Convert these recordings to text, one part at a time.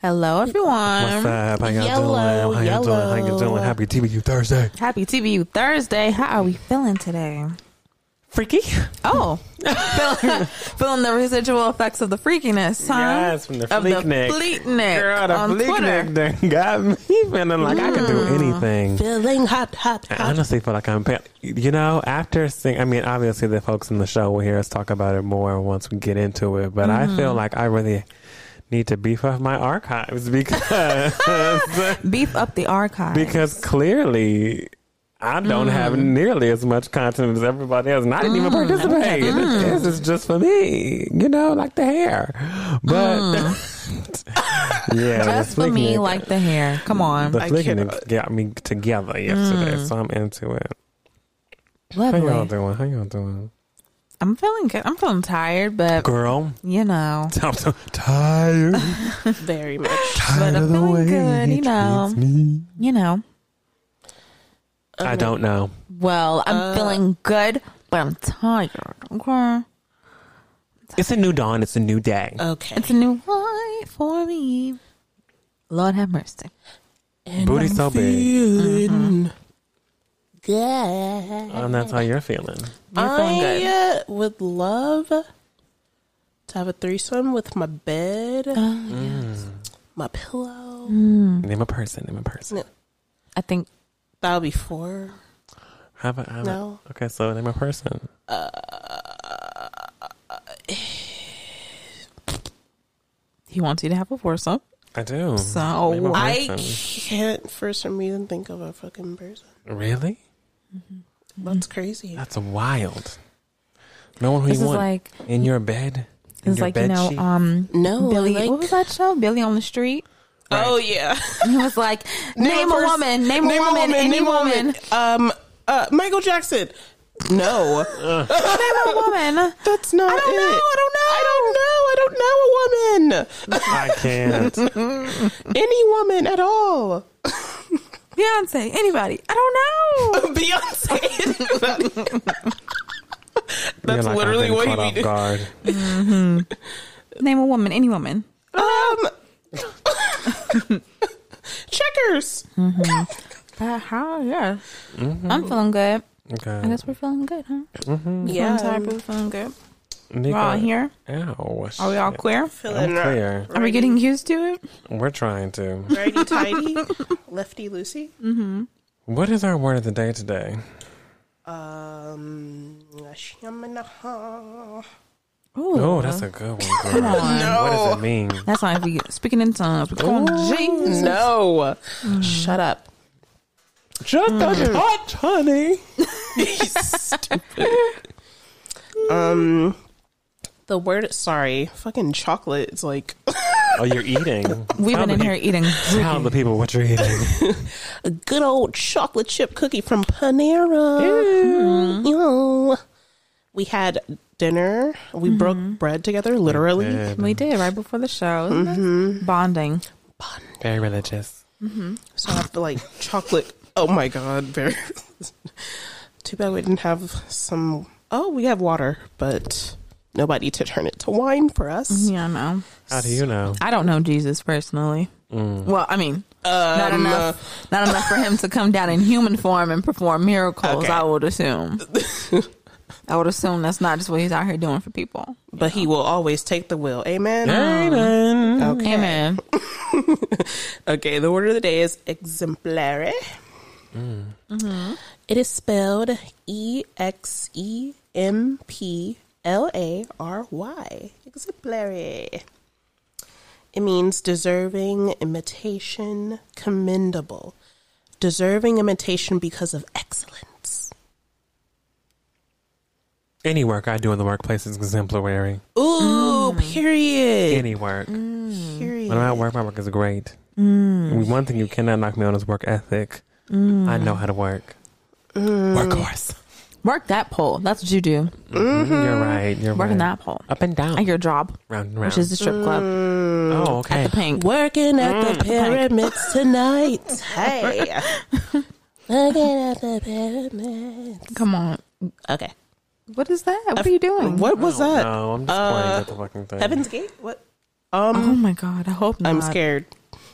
Hello, everyone. What's up? How y'all Yellow, doing? How y'all doing? How you yellow. doing? Happy TBU Thursday. Happy TBU Thursday. How are we feeling today? Freaky? Oh, feeling, feeling the residual effects of the freakiness, huh? Yes, from the of the Fleetnik. Fleetnik Girl, the on Twitter. Fleetnik done got me feeling like I could do mm. anything. Feeling hot, hot, I honestly feel like I'm, pa- you know, after seeing, I mean, obviously the folks in the show will hear us talk about it more once we get into it, but I feel mm-hmm. like I really need to beef up my archives because, Beef up the archives because clearly I don't have mm. nearly as much content as everybody else, and I didn't even mm. participate. Mm. This is just for me, you know, like the hair. But yeah, just for me, Fleetnik- like the hair. Come on. the I Fleetnik cannot. got me together yesterday, so I'm into it. How y'all Lovely. doing? How y'all doing, I'm feeling good. I'm feeling tired, but girl? you know, I'm so tired. Very much. but I'm feeling good. You know, me. you know. I don't know. Well, I'm Uh, feeling good, but I'm tired. Okay. It's a new dawn. It's a new day. Okay. It's a new life for me. Lord have mercy. And Booty I'm so big. feeling good. And that's how you're feeling. You're feeling. I uh, would love to have a threesome with my bed, my pillow. Name a person. Name a person. I think That would be four. Have a, have No. a, okay, so name a person. he wants you to have a foursome. I do. So Name a I person. can't, for some reason, think of a fucking person. really? That's crazy. That's wild. No one who this you is want like in your bed. In it's your like you know, sheet? um, No, Billy. like- what was that show? Billy on the Street. Oh yeah. He was like, name, a pers- woman, name, a woman, any name a woman, Um, uh, Michael Jackson. No, name a woman. that's not. I don't it. know, I don't know. I don't know. I don't know a woman. I can't. Any woman at all. Beyonce, anybody. I don't know. Beyonce. You're That's like, literally what caught we off do. guard. name a woman, any woman. Um, checkers. Uh, how? Yeah. I'm feeling good. Okay. I guess we're feeling good, huh? Yeah, Yeah. Feeling tired, but we're feeling good. Nico, We're all here. Ow. Are we all shit. clear? I'm feeling clear. Are we getting used to it? We're trying to. righty tighty, lefty loosey. What is our word of the day today? Um, shamanaha. Oh, that's a good one. Girl. on. What does it mean? That's why we speaking in tongues. We're going Jesus. no, shut up. Just a touch, honey. Stupid. um, the word. Sorry, fucking chocolate. It's like Oh, you're eating. We've Tell been in the here eating. Tell the people what you're eating. a good old chocolate chip cookie from Panera. Ew. Mm, we had dinner. We broke mm-hmm. bread together, literally. Good. We did right before the show. Isn't it? Mm-hmm. Bonding. Very religious. Mm-hmm. So I have to like chocolate. Oh my god, very. Too bad we didn't have some. Oh, we have water, but nobody to turn it to wine for us. Yeah, I know. How do you know? I don't know Jesus personally. Well, I mean, not Um, enough. Not enough for him to come down in human form and perform miracles. Okay. I would assume. I would assume that's not just what he's out here doing for people. But he will always take the will. Amen. Amen. Okay. Amen. Okay, the word of the day is exemplary. It is spelled E X E M P L A R Y. Exemplary. It means deserving imitation, commendable. Deserving imitation because of excellence. Any work I do in the workplace is exemplary. Ooh, mm. period. Any work. Mm. period. When I'm at work, my work is great. Mm. One thing you cannot knock me on is work ethic. I know how to work. Workhorse. Work that pole. That's what you do. Mm-hmm. You're right. You're Working right. that pole. Up and down. At your job, round and round. which is the strip club oh, okay. at the pink. Working at the mm. pyramids tonight. Hey. Working at the pyramids. Come on. Okay. What is that? What are you doing? What was that? No, I'm just playing uh, at the fucking thing. Heaven's Gate? What? Um, Oh my god, I hope not. I'm scared.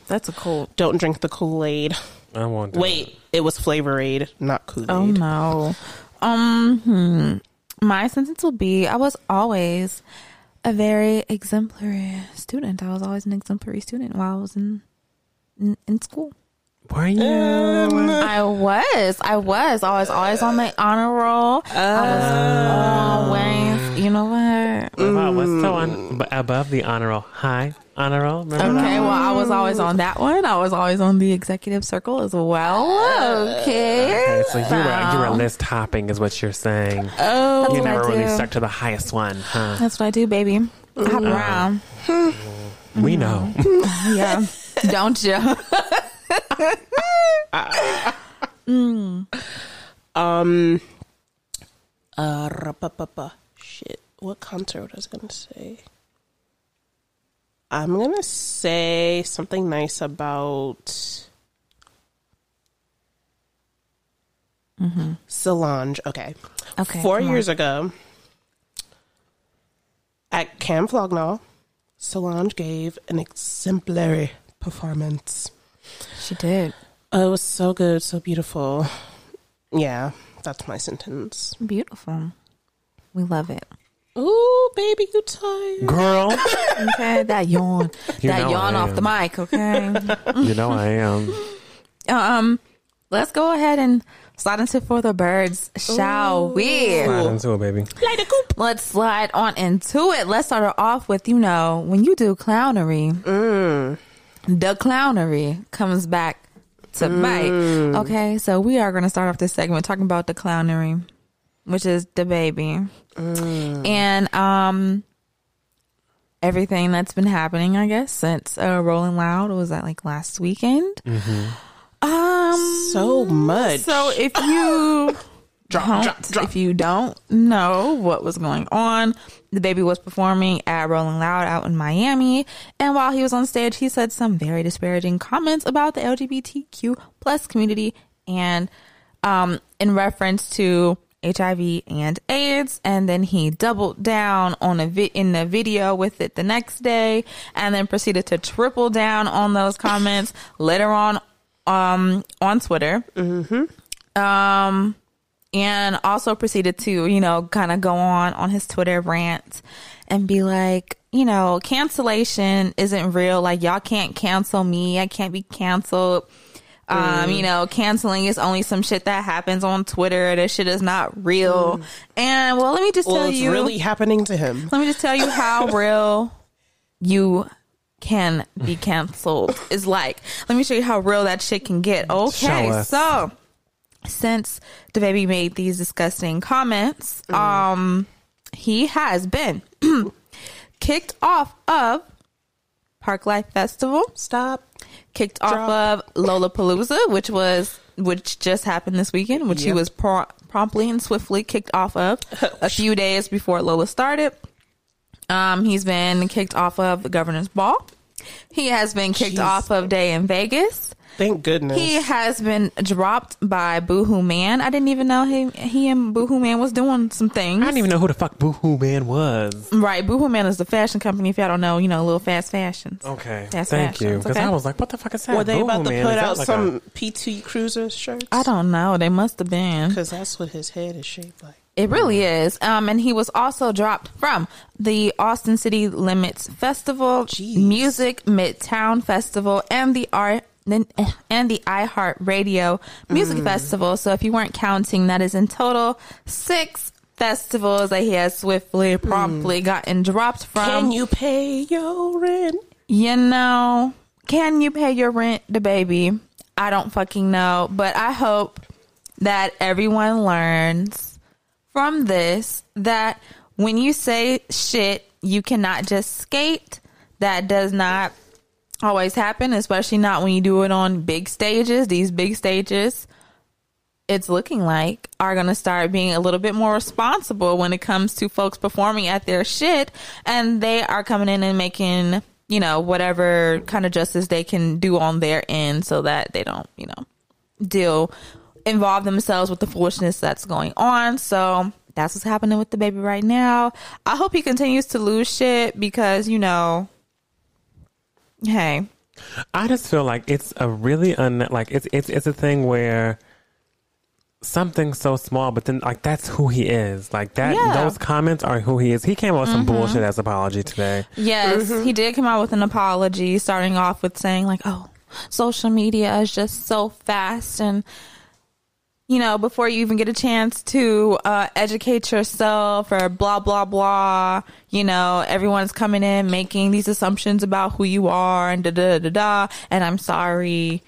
That's a cult. Don't drink the Kool Aid. I won't. do Wait, it was Flavor Aid, not Kool Aid. Oh no. Um, hmm. my sentence will be: I was always a very exemplary student. I was always an exemplary student while I was in in, in school. It. Were you? Um, I was, I was always, always on the honor roll. I was oh. always, you know what? What what's the one above the honor roll? High honor roll. Remember Okay, well, I was always on that one. I was always on the executive circle as well. Okay. Okay, so you were you were list hopping, is what you're saying. Oh, that's you never really do. stuck to the highest one, huh? That's what I do, baby. Hop mm. around. We know. Yeah. Don't you? Um. Uh. Shit. What concert was I gonna say? I'm gonna say something nice about Solange. Okay. Okay, Four come on. years ago, at Camp Flog Gnaw, Solange gave an exemplary performance. She did. Oh, it was so good, so beautiful. Yeah, that's my sentence. Beautiful. We love it. Ooh, baby, you tired? Girl, Okay, that yawn. You that yawn off the mic, okay? you know I am. um, let's go ahead and slide into for the birds, shall we? Slide into it, baby. Light a coop. Let's slide on into it. Let's start it off with, you know, when you do clownery, the clownery comes back to bite. Okay, so we are going to start off this segment talking about the clownery, which is DaBaby. And um everything that's been happening, I guess, since uh, Rolling Loud was that like last weekend. Um So much. so if you Drop, drop, drop. if you don't know what was going on, DaBaby was performing at Rolling Loud out in Miami, and while he was on stage, he said some very disparaging comments about the LGBTQ plus community and um, in reference to HIV and AIDS, and then he doubled down on a vi- in the video with it the next day, and then proceeded to triple down on those comments later on um, on Twitter um and also proceeded to you know kind of go on on his twitter rant and be like you know cancellation isn't real. Like y'all can't cancel me. I can't be canceled. Um you know canceling is only some shit that happens on twitter. This shit is not real. And well let me just well, tell you really happening to him. let me just tell you how real you can be canceled. Is like. Let me show you how real that shit can get. Okay, so since DaBaby made these disgusting comments, um, he has been kicked off of Parklife Festival, Stop. kicked off of Lollapalooza, which was which just happened this weekend, which he was pro- promptly and swiftly kicked off of a few days before Lola started. Um, he's been kicked off of the governor's ball. He has been kicked Jeez. off of Day N Vegas. Thank goodness. He has been dropped by Boohoo Man. I didn't even know he he and Boohoo Man was doing some things. I didn't even know who the fuck Boohoo Man was. Right, Boohoo Man is the fashion company. If y'all don't know, you know, little fast fashions. Okay, That's thank you. Because okay? I was like, what the fuck is that? Were they Boohoo about to Man? put Is out like some PT Cruiser shirts? I don't know. They must have been. Because that's what his head is shaped like. It really is. Um, and he was also dropped from the Austin City Limits Festival, Jeez. Music Midtown Festival, and the art and the iHeart Radio Music mm. Festival. So if you weren't counting, that is in total six festivals that he has swiftly, mm. promptly gotten dropped from. Can you pay your rent? You know, can you pay your rent, DaBaby? I don't fucking know, but I hope that everyone learns from this that when you say shit, you cannot just skate. That does not always happen, especially not when you do it on big stages. These big stages, it's looking like are going to start being a little bit more responsible when it comes to folks performing at their shit and they are coming in and making you know whatever kind of justice they can do on their end so that they don't you know deal involve themselves with the foolishness that's going on so that's what's happening with DaBaby right now i hope he continues to lose shit because you know Hey, I just feel like it's a really un like it's it's it's a thing where something so small, but then like that's who he is. Like that, Yeah. those comments are who he is. He came out with some mm-hmm. bullshit as apology today. Yes, mm-hmm. he did come out with an apology, starting off with saying like, "Oh, social media is just so fast," and you know, before you even get a chance to uh, educate yourself or blah blah blah, you know, everyone's coming in making these assumptions about who you are and da da da da. And I'm sorry,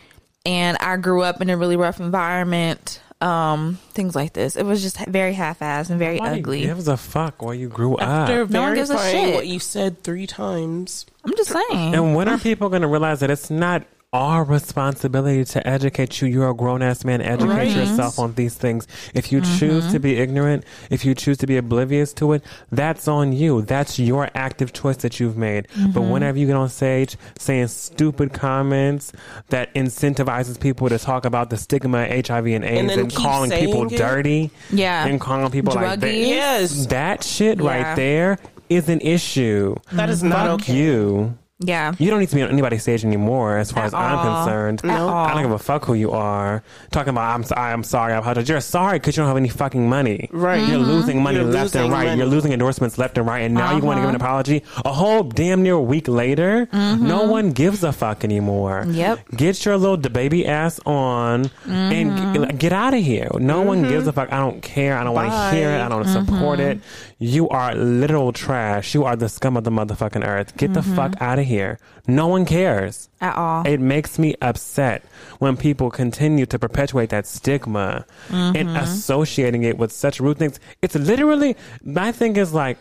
and I grew up in a really rough environment. Um, things like this. It was just very half-assed and very Nobody ugly. gives a fuck where you grew After up. No one gives a shit. what you said three times. I'm just saying. And when are people going to realize that it's not our responsibility to educate you? You're a grown ass man. Educate Right. yourself on these things. If you mm-hmm. choose to be ignorant, if you choose to be oblivious to it, that's on you. That's your active choice that you've made. But mm-hmm. whenever you get on stage saying stupid comments that incentivizes people to talk about the stigma of HIV and AIDS then and, calling people it. dirty, Yeah. and calling people like that, Yes. that shit Yeah. right there is an issue. That is not Fuck okay. you. Yeah. You don't need to be on anybody's stage anymore, as far At as I'm concerned. At all. I don't give a fuck who you are. Talking about I'm sorry, I'm sorry, I apologize. You're sorry because you don't have any fucking money. Right. You're mm-hmm. losing money You're left and right. money. You're losing endorsements left and right, and now you want to give an Uh-huh. apology. A whole damn near week later, mm-hmm. no one gives a fuck anymore. Yep. Get your little baby ass on and mm-hmm. get, get out of here. No one gives a fuck. I don't care. I don't want to hear it. I don't support it. You are literal trash. You are the scum of the motherfucking earth. Get the mm-hmm. fuck out of here. No one cares. At all. It makes me upset when people continue to perpetuate that stigma and mm-hmm. associating it with such rude things. It's literally, my thing is like,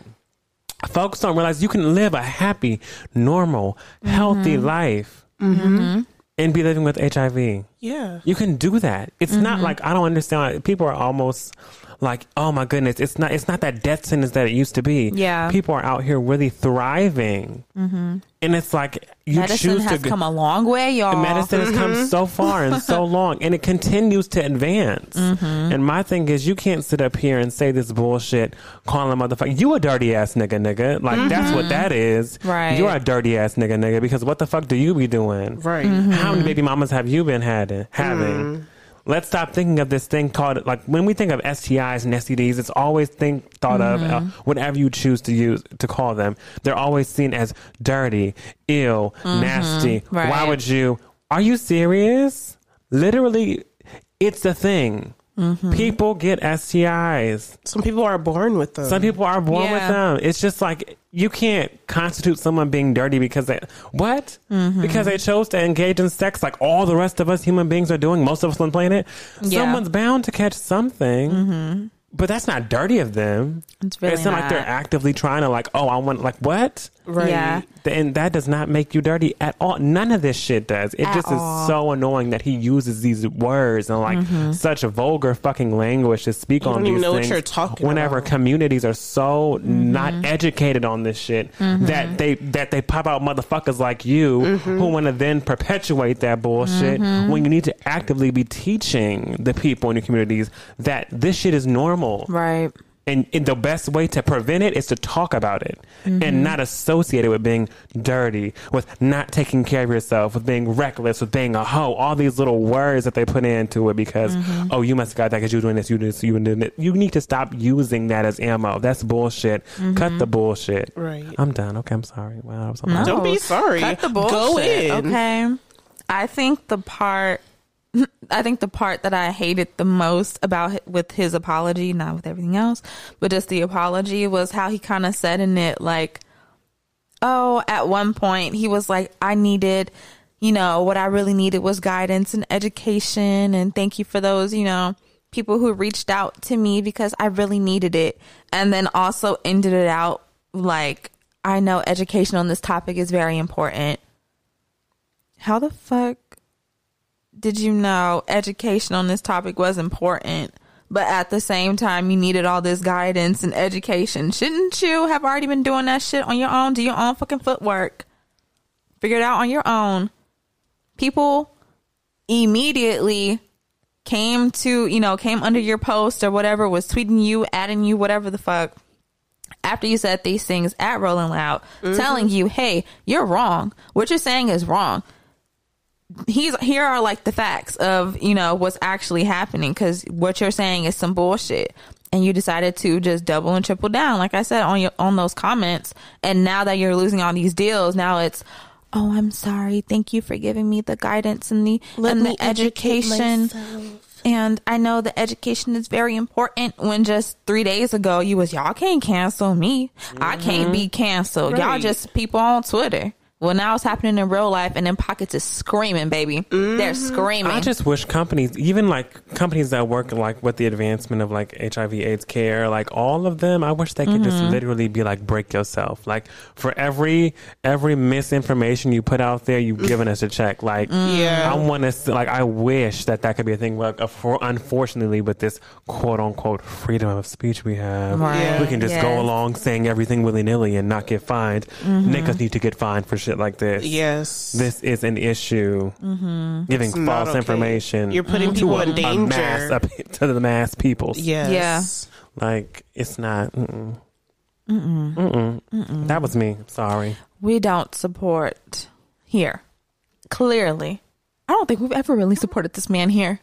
folks don't realize you can live a happy, normal, mm-hmm. healthy life and be living with HIV. Yeah. You can do that. It's not like I don't understand. People are almost like, oh my goodness, it's not. It's not that death sentence that it used to be. Yeah. people are out here really thriving, mm-hmm. and it's like you Medicine choose has to. come a long way, y'all. Medicine has come so mm-hmm. far and so long, and it continues to advance. Mm-hmm. And my thing is, you can't sit up here and say this bullshit, calling a motherfucker, you a dirty ass nigga, nigga. Like that's what mm-hmm. that is. Right. You're a dirty ass nigga, nigga. Because what the fuck do you be doing? Right. How many baby mamas have you been had, having? Let's stop thinking of this thing called like when we think of STIs and STDs, it's always think thought of uh, whatever you choose to use to call them. They're always seen as dirty, ill, nasty. Why would you? Are you serious? Literally, it's a thing. People get STIs. Some people are born with them. Some people are born with them. It's just like you can't constitute someone being dirty because they what? Mm-hmm. Because they chose to engage in sex like all the rest of us human beings are doing. Most of us on the planet. Yeah. Mm-hmm. Someone's bound to catch something. But that's not dirty of them. It's really not, like they're actively trying to like, oh, I want like what? Right. Yeah. And that does not make you dirty at all. None of this shit does. It At just all. Mm-hmm. is so annoying that he uses these words and like such vulgar fucking language to speak You on don't these even know what things. you're talking whenever about. communities are so Mm-hmm. not educated on this shit that they that they pop out motherfuckers like you Mm-hmm. who want to then perpetuate that bullshit Mm-hmm. when you need to actively be teaching the people in your communities that this shit is normal. Right. And, and the best way to prevent it is to talk about it Mm-hmm. and not associate it with being dirty, with not taking care of yourself, with being reckless, with being a hoe. All these little words that they put into it because, Mm-hmm. oh, you must have got that because you're doing this, you doing this, you were doing it. You need to stop using that as ammo. That's bullshit. Mm-hmm. Cut the bullshit. Right. I'm done. Okay, I'm sorry. Wow, I was a No. Don't be sorry. Cut the bullshit. Go in. Okay. I think the part I think the part that I hated the most about with his apology, not with everything else, but just the apology was how he kind of said in it like oh, at one point he was like I needed you know, what I really needed was guidance and education and thank you for those, you know, people who reached out to me because I really needed it. And then also ended it out like I know education on this topic is very important. How the fuck did you know education on this topic was important, but at the same time you needed all this guidance and education? Shouldn't you have already been doing that shit on your own? Do your own fucking footwork. Figure it out on your own. People immediately came to, you know, came under your post or whatever, was tweeting you, adding you, whatever the fuck, after you said these things at Rolling Loud, mm-hmm. telling you, "Hey, you're wrong. What you're saying is wrong." He's here are like the facts of you know what's actually happening because what you're saying is some bullshit, and you decided to just double and triple down, like I said on your on those comments. And now that you're losing all these deals, now it's. Oh, I'm sorry. Thank you for giving me the guidance and the Let and the education. myself. And I know the education is very important when just three days ago you was y'all can't cancel me. I can't mm-hmm. be canceled. y'all just people on Twitter. Well, now it's happening in real life, and then Pockets is screaming, baby. They're mm. screaming. I just wish companies, even like companies that work like with the advancement of like HIV/AIDS care, like all of them, I wish they could just mm-hmm. literally be like break yourself. Like for every every misinformation you put out there, you've given us a check. Like mm. Yeah. I want to like I wish that that could be a thing. Like uh, unfortunately, with this quote unquote freedom of speech we have, Right. we can just go along saying everything willy nilly and not get fined. Mm-hmm. Niggas need to get fined for shit like this Yes. this is an issue. Giving It's false okay. information. You're putting to people a- in a danger. mass, up- to the mass people. yes. Like it's not. Mm-mm. Mm-mm. That was me. Sorry. we don't support here. Clearly, I don't think we've ever really supported this man here.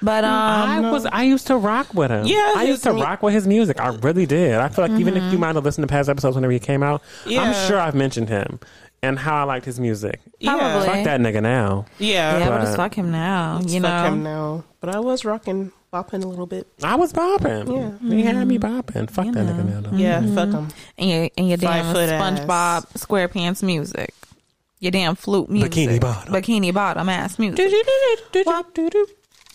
But um, I was. I used to rock with him. Yeah, I used to mu- rock with his music. I really did. I feel like even if you might have listened to past episodes whenever he came out, I'm sure I've mentioned him and how I liked his music. Probably. Yeah. Fuck that nigga now. Yeah. yeah, but but- just fuck him now. Let's you fuck know, him now. But I was rocking, bopping a little bit. I was bopping. Yeah. He had me mm-hmm. bopping. Fuck that nigga now. though. Yeah, fuck mm-hmm. him. and your and your Five damn foot SpongeBob SquarePants music, your damn flute music, Bikini bottom. bikini bottom ass music.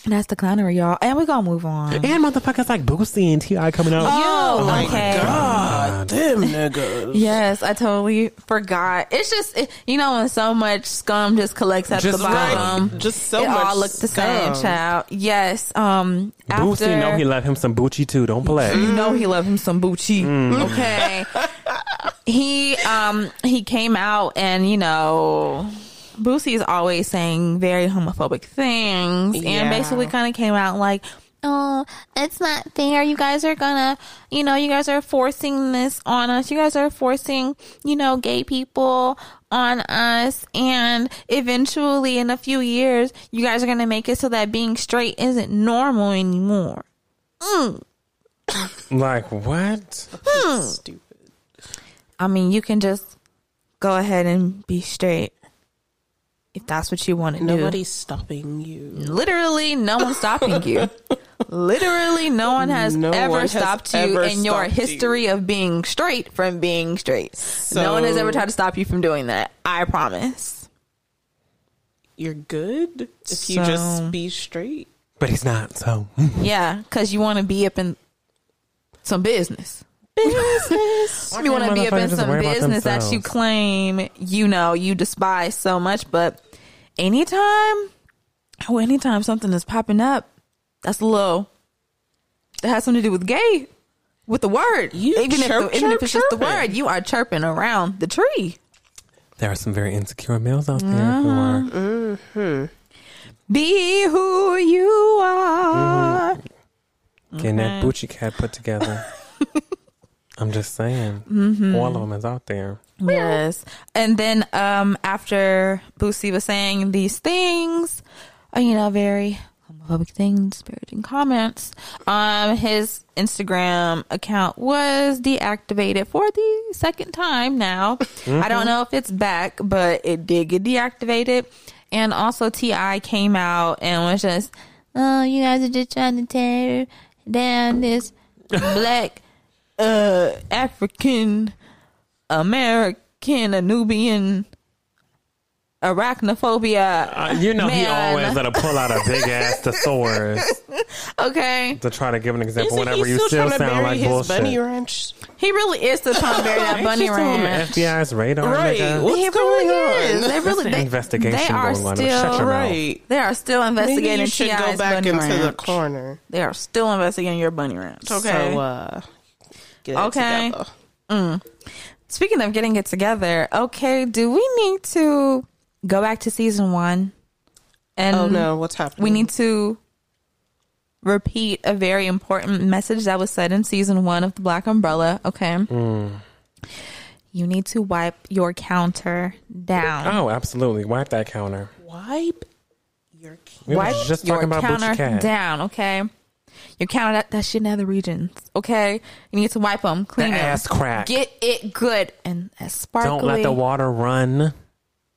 And that's the clownery, y'all. And we're gonna move on. And motherfuckers like Boosie and T.I. coming out. Oh, my okay. God, them niggas. Yes, I totally forgot. It's just it, you know when so much scum just collects at Just the bottom. scum. Just so it much. all look the same, child. Yes. Um. After, Boosie know he left him some Bucci too. Don't play. you know he left him some Bucci. Okay. he um he came out and you know Boosie is always saying very homophobic things Yeah. and basically kind of came out like Oh, it's not fair. You guys are gonna, you know, you guys are forcing this on us. You guys are forcing, you know, gay people on us. And eventually, in a few years, you guys are gonna make it so that being straight isn't normal anymore. Mm. Like what? Hmm. Stupid. I mean, you can just go ahead and be straight if that's what you want to do. Nobody's stopping you. Literally, no one's stopping you. Literally, no one has No ever one has stopped you ever in your stopped you. history of being straight from being straight. no one has ever tried to stop you from doing that. I promise. You're good if you just be straight. But he's not. So Yeah, because you want to be up in some business. Business. You want to be up in some business that you claim you know you despise so much, but anytime, oh, anytime something is popping up, that's a little that has something to do with gay, with the word. You even if chirp, the, even if chirp, it's just the word, you are chirping around the tree. there are some very insecure males out there who mm-hmm. are mm-hmm. Be who you mm-hmm. are. getting that Bucci cat put together. I'm just saying, all of them is out there. Yes. And then um after Boosie was saying these things, uh, you know, very homophobic things, disparaging comments, um his Instagram account was deactivated for the second time now. I don't know if it's back, but it did get deactivated. And also TI came out and was just, "Oh, you guys are just trying to tear down this black uh African American Anubian arachnophobia. Uh, you know, he always gonna pull out a big ass thesaurus Okay, to try to give an example. Isn't Whenever he you still, still trying to sound bury like his bullshit. bunny ranch? he really is still trying to bury that bunny you still on ranch. FBI's radar, Right. nigga? What's He going really on? is. They really they, investigation they are going on. still Shut your mouth. Right. they are still Maybe investigating you should go back bunny into the ranch. corner. They are still investigating your bunny ranch. Okay. So, uh, get it Okay. together. Mm. Speaking of getting it together, okay, do we need to go back to season one? And Oh no, what's happening? we need to repeat a very important message that was said in season one of the Black Umbrella. Okay. Mm. You need to wipe your counter down. Oh, absolutely. Wipe that counter. Wipe your. We wipe just talking about counter down, okay? Your counter that, that shit in other regions, okay? You need to wipe them, clean The them, ass crack. get it good and as sparkly. Don't let the water run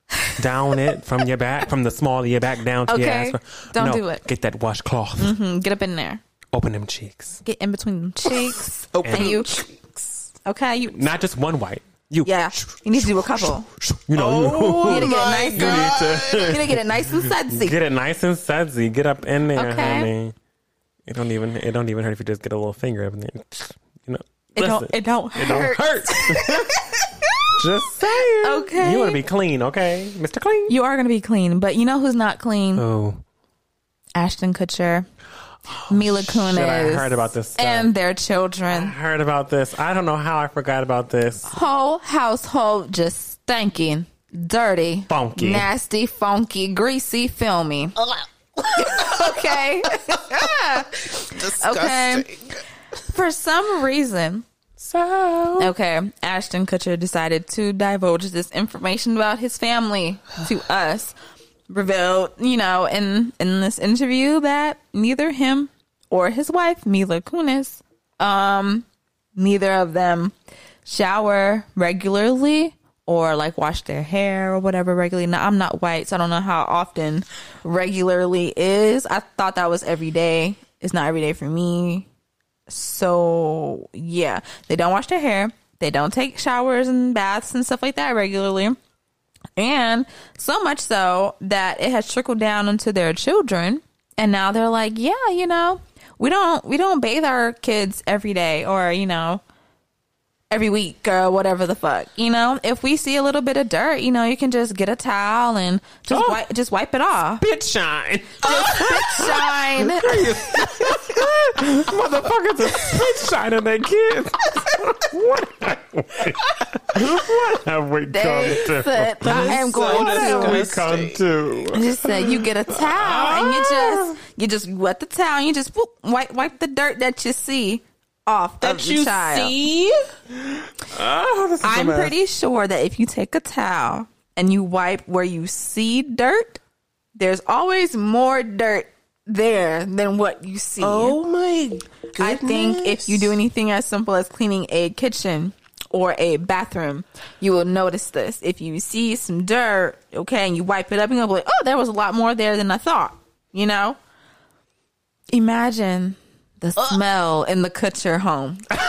down it from your back, from the small of your back down to your Okay. ass. Don't No, do it. Get that washcloth. Mhm, get up in there, Open them cheeks. get in between them cheeks, Open and you, cheeks. okay? You, Not just one wipe. You yeah, you need to do a couple. You know, Oh You need to get it nice. you need You need to get it nice and sudsy. get it nice and sudsy. Get up in there, Okay. honey. It don't even it don't even hurt if you just get a little finger up in there. You know, It don't. It don't it don't hurt. hurt. just saying. Okay. You want to be clean, okay, Mister Clean? You are gonna be clean, but you know who's not clean? Oh, Ashton Kutcher, oh, Mila Kunis, I heard about this stuff. and their children. I children. heard about this. I don't know how I forgot about this. Whole household just stinking, dirty, Funky. nasty, funky, greasy, filmy. okay. Disgusting. For some reason, So okay, Ashton Kutcher decided to divulge this information about his family to us. Revealed, you know, in in this interview that neither him or his wife Mila Kunis, um, neither of them shower regularly or like wash their hair or whatever regularly. Now I'm not white, so I don't know how often regularly is. I thought that was every day. It's not every day for me. So yeah, they don't wash their hair. They don't take showers and baths and stuff like that regularly. And so much so that it has trickled down into their children. And now they're like, yeah, you know, we don't we don't bathe our kids every day or, you know, every week or whatever the fuck. You know, if we see a little bit of dirt, you know, you can just get a towel and just Oh. wipe just wipe it off. bitch shine, Shine. motherfuckers are spit shining their kids. what? Have we, what have we come They to? said, I am so going What have to we come to? just said you get a towel and you ah. just you just wet the towel and you just whoop, wipe wipe the dirt that you see off of That the you child. see? Oh, this is a I'm mess. pretty sure that if you take a towel and you wipe where you see dirt, there's always more dirt there than what you see. Oh my goodness. I think if you do anything as simple as cleaning a kitchen or a bathroom, you will notice this. If you see some dirt, okay, and you wipe it up, and you'll be like, oh, there was a lot more there than I thought. You know? Imagine the smell in the Kutcher home.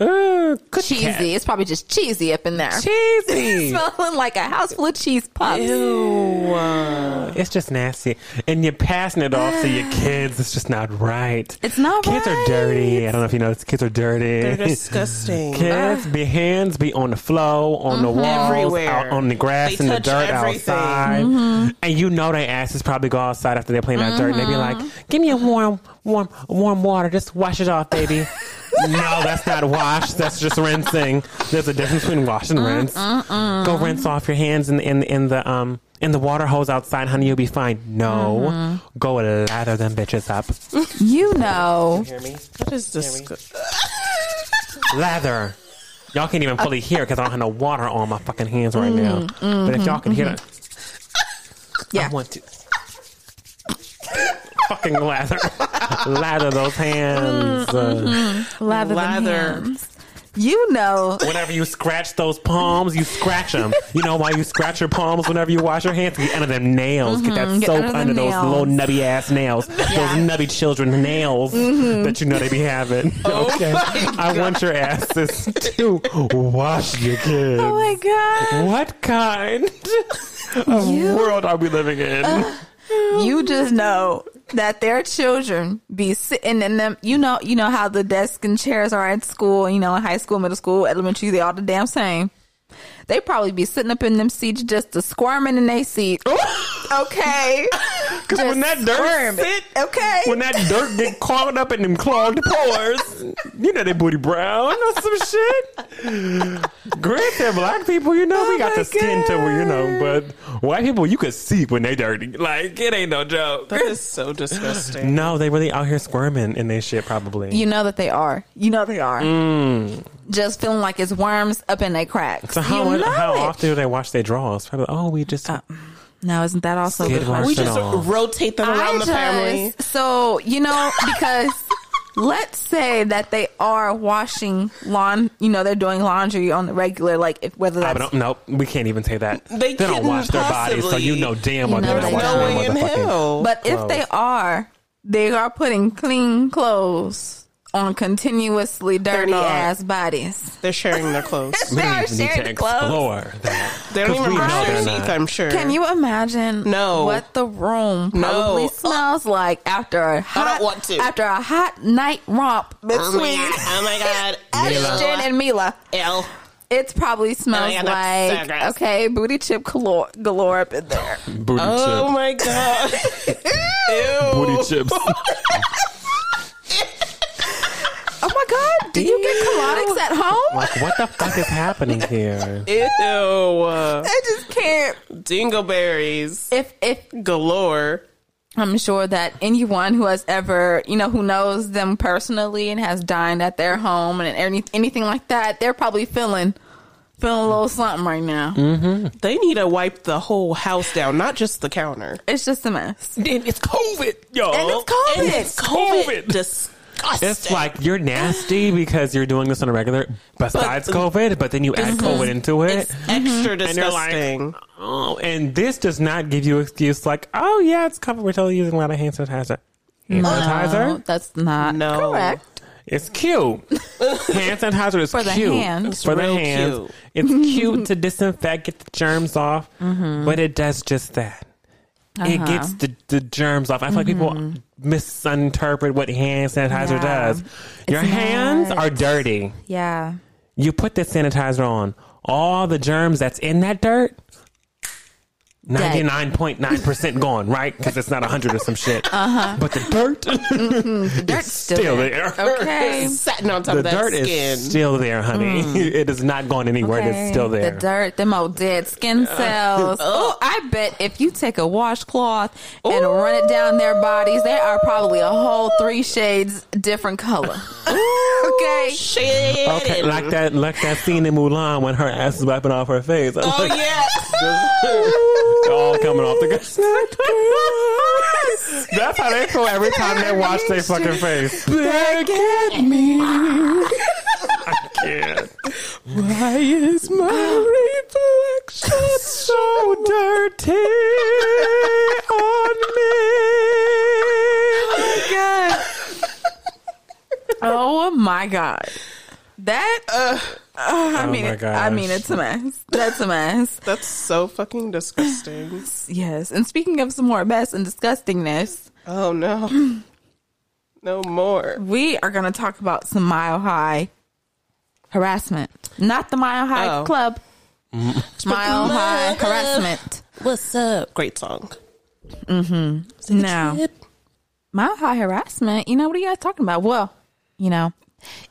Uh, cheesy. cat. It's probably just cheesy up in there. Cheesy. Smelling like a house full of cheese puffs. Ew. uh, It's just nasty, and you're passing it off to your kids. It's just not right. It's not Kids right. are dirty. I don't know if you know. Kids are dirty. They're disgusting. Kids, be hands be on the floor, on the walls, Everywhere. out on the grass, They in the dirt everything. outside, and you know their asses probably go outside after they're playing that dirt, and they be like, "Give me a warm, warm, warm water. Just wash it off, baby." no, that's not wash. That's just rinsing. There's a difference between wash and rinse. Go rinse off your hands in in in the um in the water hose outside, honey. You'll be fine. No, go lather them bitches up. You know. Hear me? That is disgusting. Lather. Y'all can't even fully hear because I don't have no water on my fucking hands right now. But if y'all can hear that, Yeah. I want to fucking lather, lather those hands. Uh, Lather, them Lather. hands. You know. whenever you scratch those palms, you scratch them. You know why you scratch your palms whenever you wash your hands? Get under them nails. Get that Mhm, get soap under under those nails. little nubby ass nails. Yeah. Mm-hmm. Those nubby children nails that you know they be having. okay, I want your asses to wash your kids. Oh my god. What kind of You- world are we living in? You just know that their children be sitting in them. You know, you know how the desks and chairs are at school. You know, in high school, middle school, elementary, they all the damn same. They probably be sitting up in them seats just a squirming in their seat. okay, Because when that dirt sit, Okay. when that dirt get clogged up in them clogged pores, you know they booty brown or some shit. Granted, black people, you know, we got Oh my the skin to where you know, but white people, you could see when they dirty. Like it ain't no joke. That is so disgusting. No, they really out here squirming in their shit, probably. You know that they are. You know they are. Just feeling like it's worms up in their cracks. Mm. so how you know how it. often do they wash their drawers? Probably. Oh, we just Now, isn't that also Skid the wash We just rotate them around I the family. So you know because. Let's say that they are washing lawn, you know, they're doing laundry on the regular, like if whether I that's don't. Nope, we can't even say that. They don't wash their bodies, so you know damn well You know they're not they washing their No way motherfucking. But if they are, they are putting clean clothes on continuously dirty not. ass bodies. They're sharing their clothes. We they are sharing to the clothes. explore that. They don't 'Cause even we brush know their they're teeth, not. I'm sure. Can you imagine No. what the room No. probably smells like after a hot want to. after a hot night romp Oh my between god. Oh my god. Ashton and Mila? L. It probably oh smells Oh God, that's so like okay, booty chip galore, galore up in there. Booty Oh chips. my god. Ew. Booty chips. Oh my god, did you get colonics at home? like what the fuck is happening here? Ew. I just can't. Dingleberries If if galore. I'm sure that anyone who has ever, you know, who knows them personally and has dined at their home and any, anything like that, they're probably feeling feeling a little something right now. Mm-hmm. They need to wipe the whole house down, not just the counter. It's just a mess. And it's COVID, y'all. And it's COVID. And it's COVID. Disgusting. It's like you're nasty because you're doing this on a regular, besides But- COVID, but then you add mm-hmm. COVID into it. it's extra And you're like, disgusting. oh, and this does not give you excuse like, oh yeah, it's COVID. We're totally using a lot of hand sanitizer. Hand No, sanitizer, that's not No. correct. it's cute. hand sanitizer is For the cute hands. for the hands. cute. It's cute to disinfect, get the germs off, mm-hmm. but it does just that. It Uh-huh. gets the, the germs off. I feel like people misinterpret what hand sanitizer Yeah. does. Your It's hands not. are dirty. Yeah. You put the sanitizer on. All the germs that's in that dirt, ninety nine point nine percent gone, right? Because it's not hundred or some shit. Uh-huh. But the dirt, The dirt's still, still there. there. Okay. Satin on top the of that dirt skin. is still there, honey. It is not going anywhere. Okay. It's still there. The dirt, them old dead skin cells. oh, I bet if you take a washcloth and run it down their bodies, they are probably a whole three shades different color. Okay. Shit. Okay, like that, like that scene in Mulan when her ass is wiping off her face. I'm Oh like, yeah. all coming off the. That's how they feel every time they wash their fucking face. Back at me. I can't. Why is my reflection So dirty on me. Oh my god. That uh, I Oh mean I mean it's a mess. That's a mess. That's so fucking disgusting. Yes. And speaking of some more mess and disgustingness, Oh no. No more. we are going to talk about some mile high harassment. Not the mile high Oh. club. Mile high harassment. What's up? Great song. Mm-hmm. Now, mile high harassment, you know, what are you guys talking about? Well, you know,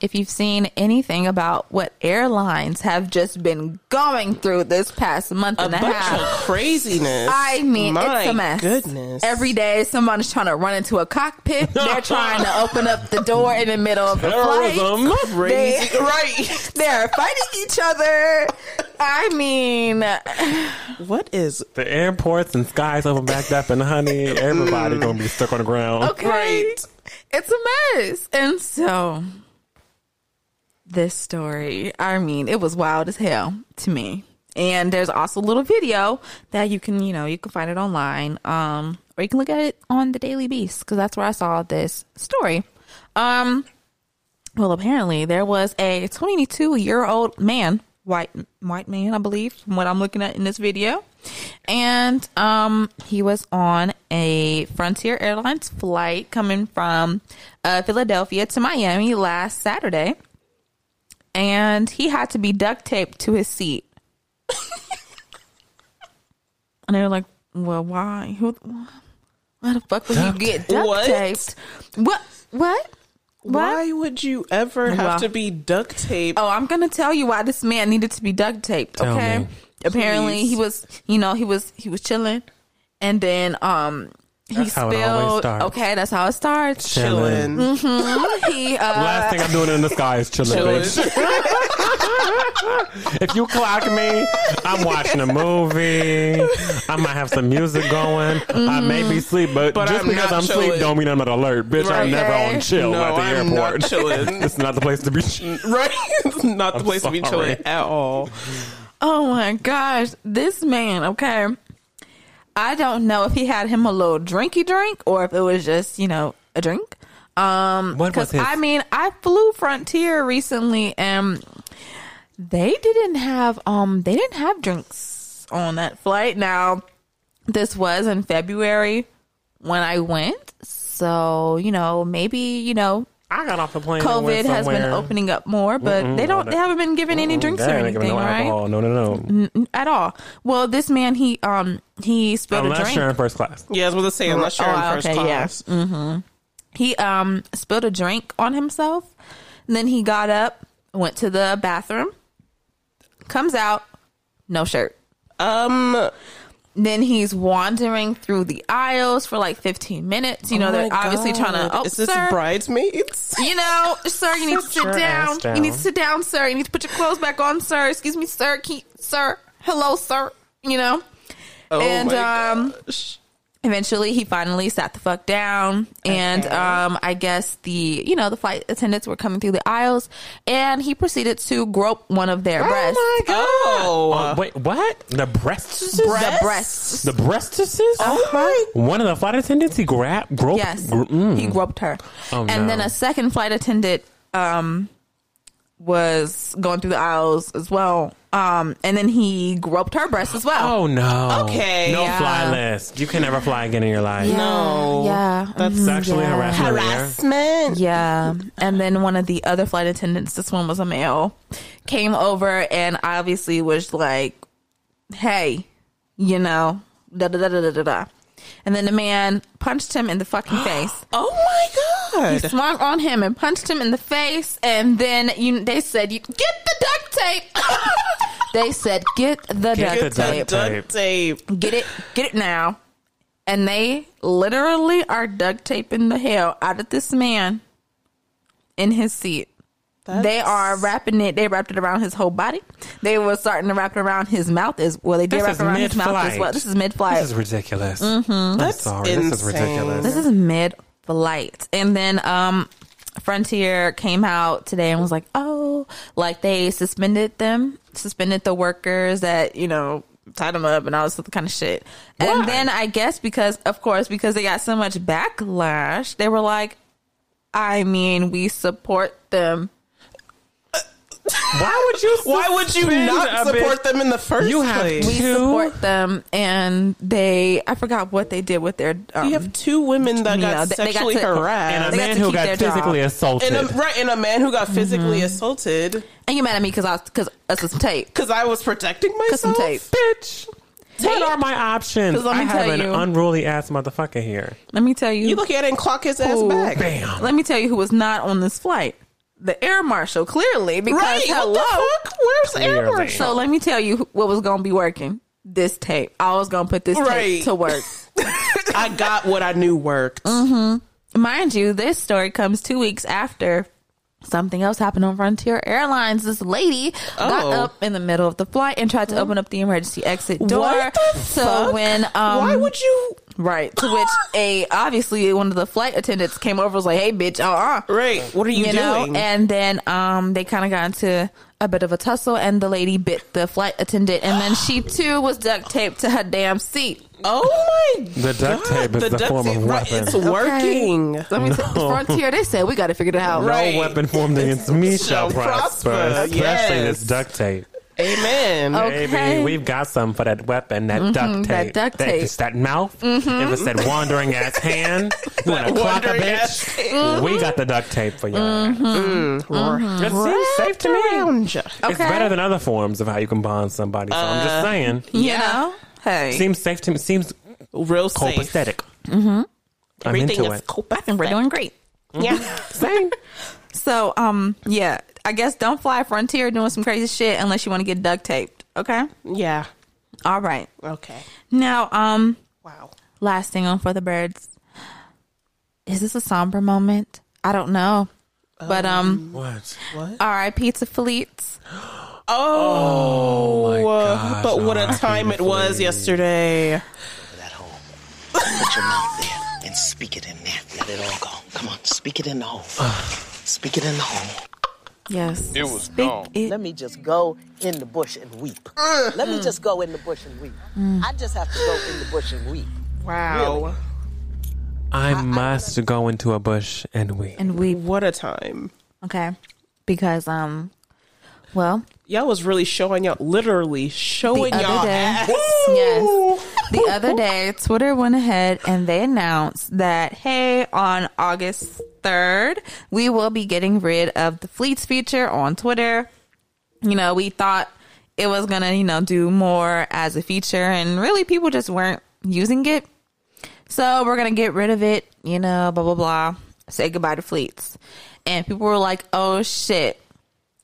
if you've seen anything about what airlines have just been going through this past month A and a bunch half. of craziness. I mean, My it's a mess. Goodness. Every day, somebody's trying to run into a cockpit. They're trying to open up the door in the middle of the flight. Crazy. They- right. They're fighting each other. I mean, What is The airports and skies open back up, and honey, everybody mm. gonna be stuck on the ground. okay, Right. it's a mess. And so, this story, I mean, it was wild as hell to me. And there's also a little video that you can, you know, you can find it online, um, or you can look at it on the Daily Beast because that's where I saw this story. Um, well, apparently there was a 22 year old man, white white man, I believe, from what I'm looking at in this video, and um, he was on a Frontier Airlines flight coming from uh, Philadelphia to Miami last Saturday, and he had to be duct taped to his seat. and they were like, "Well, why? Who? Why the fuck would Duct you get duct What? taped? What? What? What? Why would you ever have Well- to be duct taped? Oh, I'm gonna tell you why this man needed to be duct taped. Tell Okay. me. Apparently, Please. he was, you know, he was he was chilling, and then um That's always spilled. Okay, that's how it starts. Chilling. he uh, Last thing I'm doing in the sky is chilling, Chilling. bitch. if you clock me, I'm watching a movie. I might have some music going. I may be asleep, but, But just I'm because I'm asleep don't mean I'm not alert. Bitch, I'm never on chill No, at the I'm airport. not chilling. it's not the place to be. chill. right? It's not the I'm place to be chilling at all. Oh my gosh, this man, okay. I don't know if he had him a little drinky drink or if it was just, you know, a drink. Um, What was 'cause his- I mean, I flew Frontier recently and they didn't have um they didn't have drinks on that flight. Now, this was in February when I went. So, you know, maybe, you know, I got off the plane. and went COVID has been opening up more, but Mm-mm, they don't they haven't been giving any drinks or anything, no right? alcohol. No, no, no. N- at all. Well, this man he um he spilled a Unless drink. you're in first class. Yeah, I was going to say, unless you're Oh, in first okay, yeah. class. He um spilled a drink on himself. And then he got up, went to the bathroom, comes out, no shirt. Um, Then he's wandering through the aisles for like 15 minutes. You know, oh they're my obviously God. trying to. Oh, Is this sir, bridesmaids? you know, sir, you need to Sit sit down. down. You need to sit down, sir. You need to put your clothes back on, sir. Excuse me, sir. Keep, sir. Hello, sir. You know. Oh and um, gosh. eventually he finally sat the fuck down and Okay. um i guess the you know the flight attendants were coming through the aisles and he proceeded to grope one of their breasts Oh, Uh, wait, what? The breasts? the breasts The breasts? oh my One of the flight attendants, he grabbed, groped. yes gro- mm. he groped her Oh, and no. then a second flight attendant um was going through the aisles as well um and then he groped her breasts as well Oh no. Okay. No Yeah. fly list. You can never fly again in your life. No. yeah That's mhm, Sexually yeah. harassment. in the air. harassment. Yeah. And then one of the other flight attendants, this one was a male, came over and obviously was like, hey, you know, da da da da da da da. And then the man punched him in the fucking face. Oh my god! He swung on him and punched him in the face. And then you, they said, "You get the duct tape." they said, "Get the Get duct the tape. Duct tape. Get it, get it now." And they literally are duct taping the hell out of this man in his seat. They are wrapping it. They wrapped it around his whole body. They were starting to wrap it around his mouth as well. They did This wrap is it around his mouth as well. This is mid-flight. This is ridiculous. I'm That's sorry. This is insane. ridiculous. This is mid flight. And then um Frontier came out today and was like, "Oh, like they suspended them, suspended the workers that, you know, tied them up and all this other kind of shit." Why? And then I guess because of course because they got so much backlash, they were like, "I mean, we support them." Why would you? Why would you not support bitch? them in the first You have place? We Two? support them and they I forgot what they did with their um, you have two women that got know, they- they got sexually harassed, And a They man to who got their job. physically assaulted. and a, right, and a man who got physically Mm-hmm. assaulted and you mad at me because I was because us some tape. because I was protecting Cause some myself. tape. Bitch. What are my options? let I me have an you- unruly ass motherfucker here. Let me tell you. You look at it and clock his ass Ooh. back. Bam. Let me tell you who was not on this flight. The air marshal, clearly, because Right? hello. What the fuck? Where's Air Marshal? So let me tell you what was going to be working. This tape. I was going to put this Right. tape to work. I got what I knew worked. Mm-hmm. Mind you, this story comes two weeks after something else happened on Frontier Airlines. This lady got Oh. up in the middle of the flight and tried to open up the emergency exit door. What the so fuck? when um Why would you? Right to which a obviously one of the flight attendants came over was like, "Hey, bitch, uh uh Right. What are you, you know doing? and then um they kind of got into a bit of a tussle and the lady bit the flight attendant and then she too was duct taped to her damn seat oh my The duct God, tape is the duct form of tape, right, weapon. It's working. let me t- frontier they said we got to figure it out No Right. weapon formed against me shall shall prosper, prosper, especially yes. this duct tape. Amen. Okay. Baby, we've got some for that weapon, that mm-hmm. duct tape. that duct tape. It's that mouth. If it's that wandering ass hand, you want to clock a wandering bitch? ass We mm-hmm. got the duct tape for you. Mm-hmm. mm-hmm. It seems safe to me. Around ya. It's better than other forms of how you can bond somebody. So I'm just uh, saying. you Yeah. know hey Seems safe to me. Seems Real safe. copacetic. I'm Everything into is it. copacetic. I think we're doing great. Yeah. Same. So, um, yeah, I guess don't fly Frontier doing some crazy shit unless you want to get duct taped. Okay. Yeah. All right. Okay. Now, um, Wow. last thing on for the birds. Is this a somber moment? I don't know. But um, What? What? R.I.P. to Fleets. Oh, my uh, gosh, but what a time it was yesterday. that hole. Put your mouth there and speak it in there. Let it all go. Come on, speak it in the hole. speak it in the hole. Yes. It was Speak gone. it- Let me just go in the bush and weep. Let me just go in the bush and weep. I just have to go in the bush and weep. Wow. I must go into a bush and weep. and weep. What a time. okay because um, well, Y'all was really showing y'all, literally showing the y'all day, ass. yes, the other day, Twitter went ahead and they announced that hey, on August third, we will be getting rid of the Fleets feature on Twitter. You know, we thought it was gonna, you know, do more as a feature, and really, people just weren't using it. So we're gonna get rid of it. You know, blah blah blah. Say goodbye to Fleets, and people were like, "Oh shit."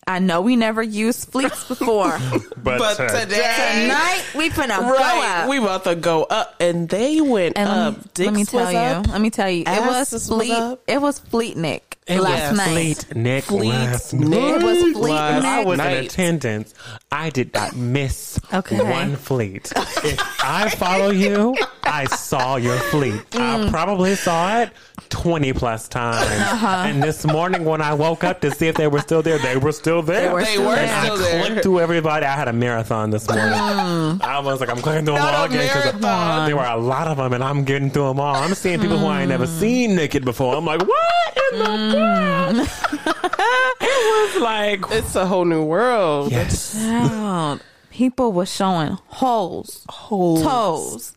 I know we never used fleets before. But, But today, Tonight we finna go up. we about to go up, and they went and let up. me, Dicks let me was tell you. up. Let me tell you. It Asses was was fleet. up. It was Fleetnik it last was night. Fleetnik Fleet last Nick. night. It was Fleet Last I Nick. was in attendance. I did not miss Okay. one fleet. If I follow you, I saw your fleet. Mm. I probably saw it 20 plus times. Uh-huh. And this morning when I woke up to see if they were still there, they were still there. They were They still were there. And still I there. clicked through everybody. I had a marathon this morning. I was like, I'm clicking through them Not all a again because there were a lot of them, and I'm getting through them all. I'm seeing people who I ain't never seen naked before. I'm like, what in the world? Mm. it was like, It's a whole new world. yes. Child, People were showing holes, Holes. toes,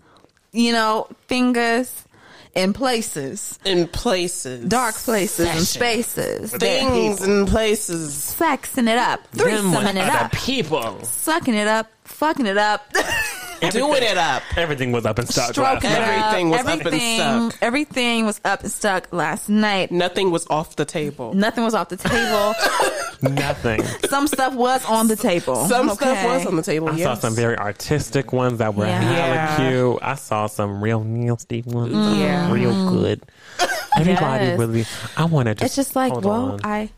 you know, fingers, in places, in places, dark places, and spaces. things and places. Sexing it up, Them threesoming it the up, people. sucking it up, fucking it up. Doing it up. Everything was up and stuck stroking last it night. Everything up. was up and stuck. Everything was up and stuck last night. Nothing was off the table. Nothing was off the table. Nothing. Some stuff was on the table. Some stuff was on the table. I yes. saw some very artistic ones that were Yeah. hella cute. I saw some real nasty ones. Mm. Yeah. Real good. Everybody Yes. really. I want to just. It's just like, well, on. I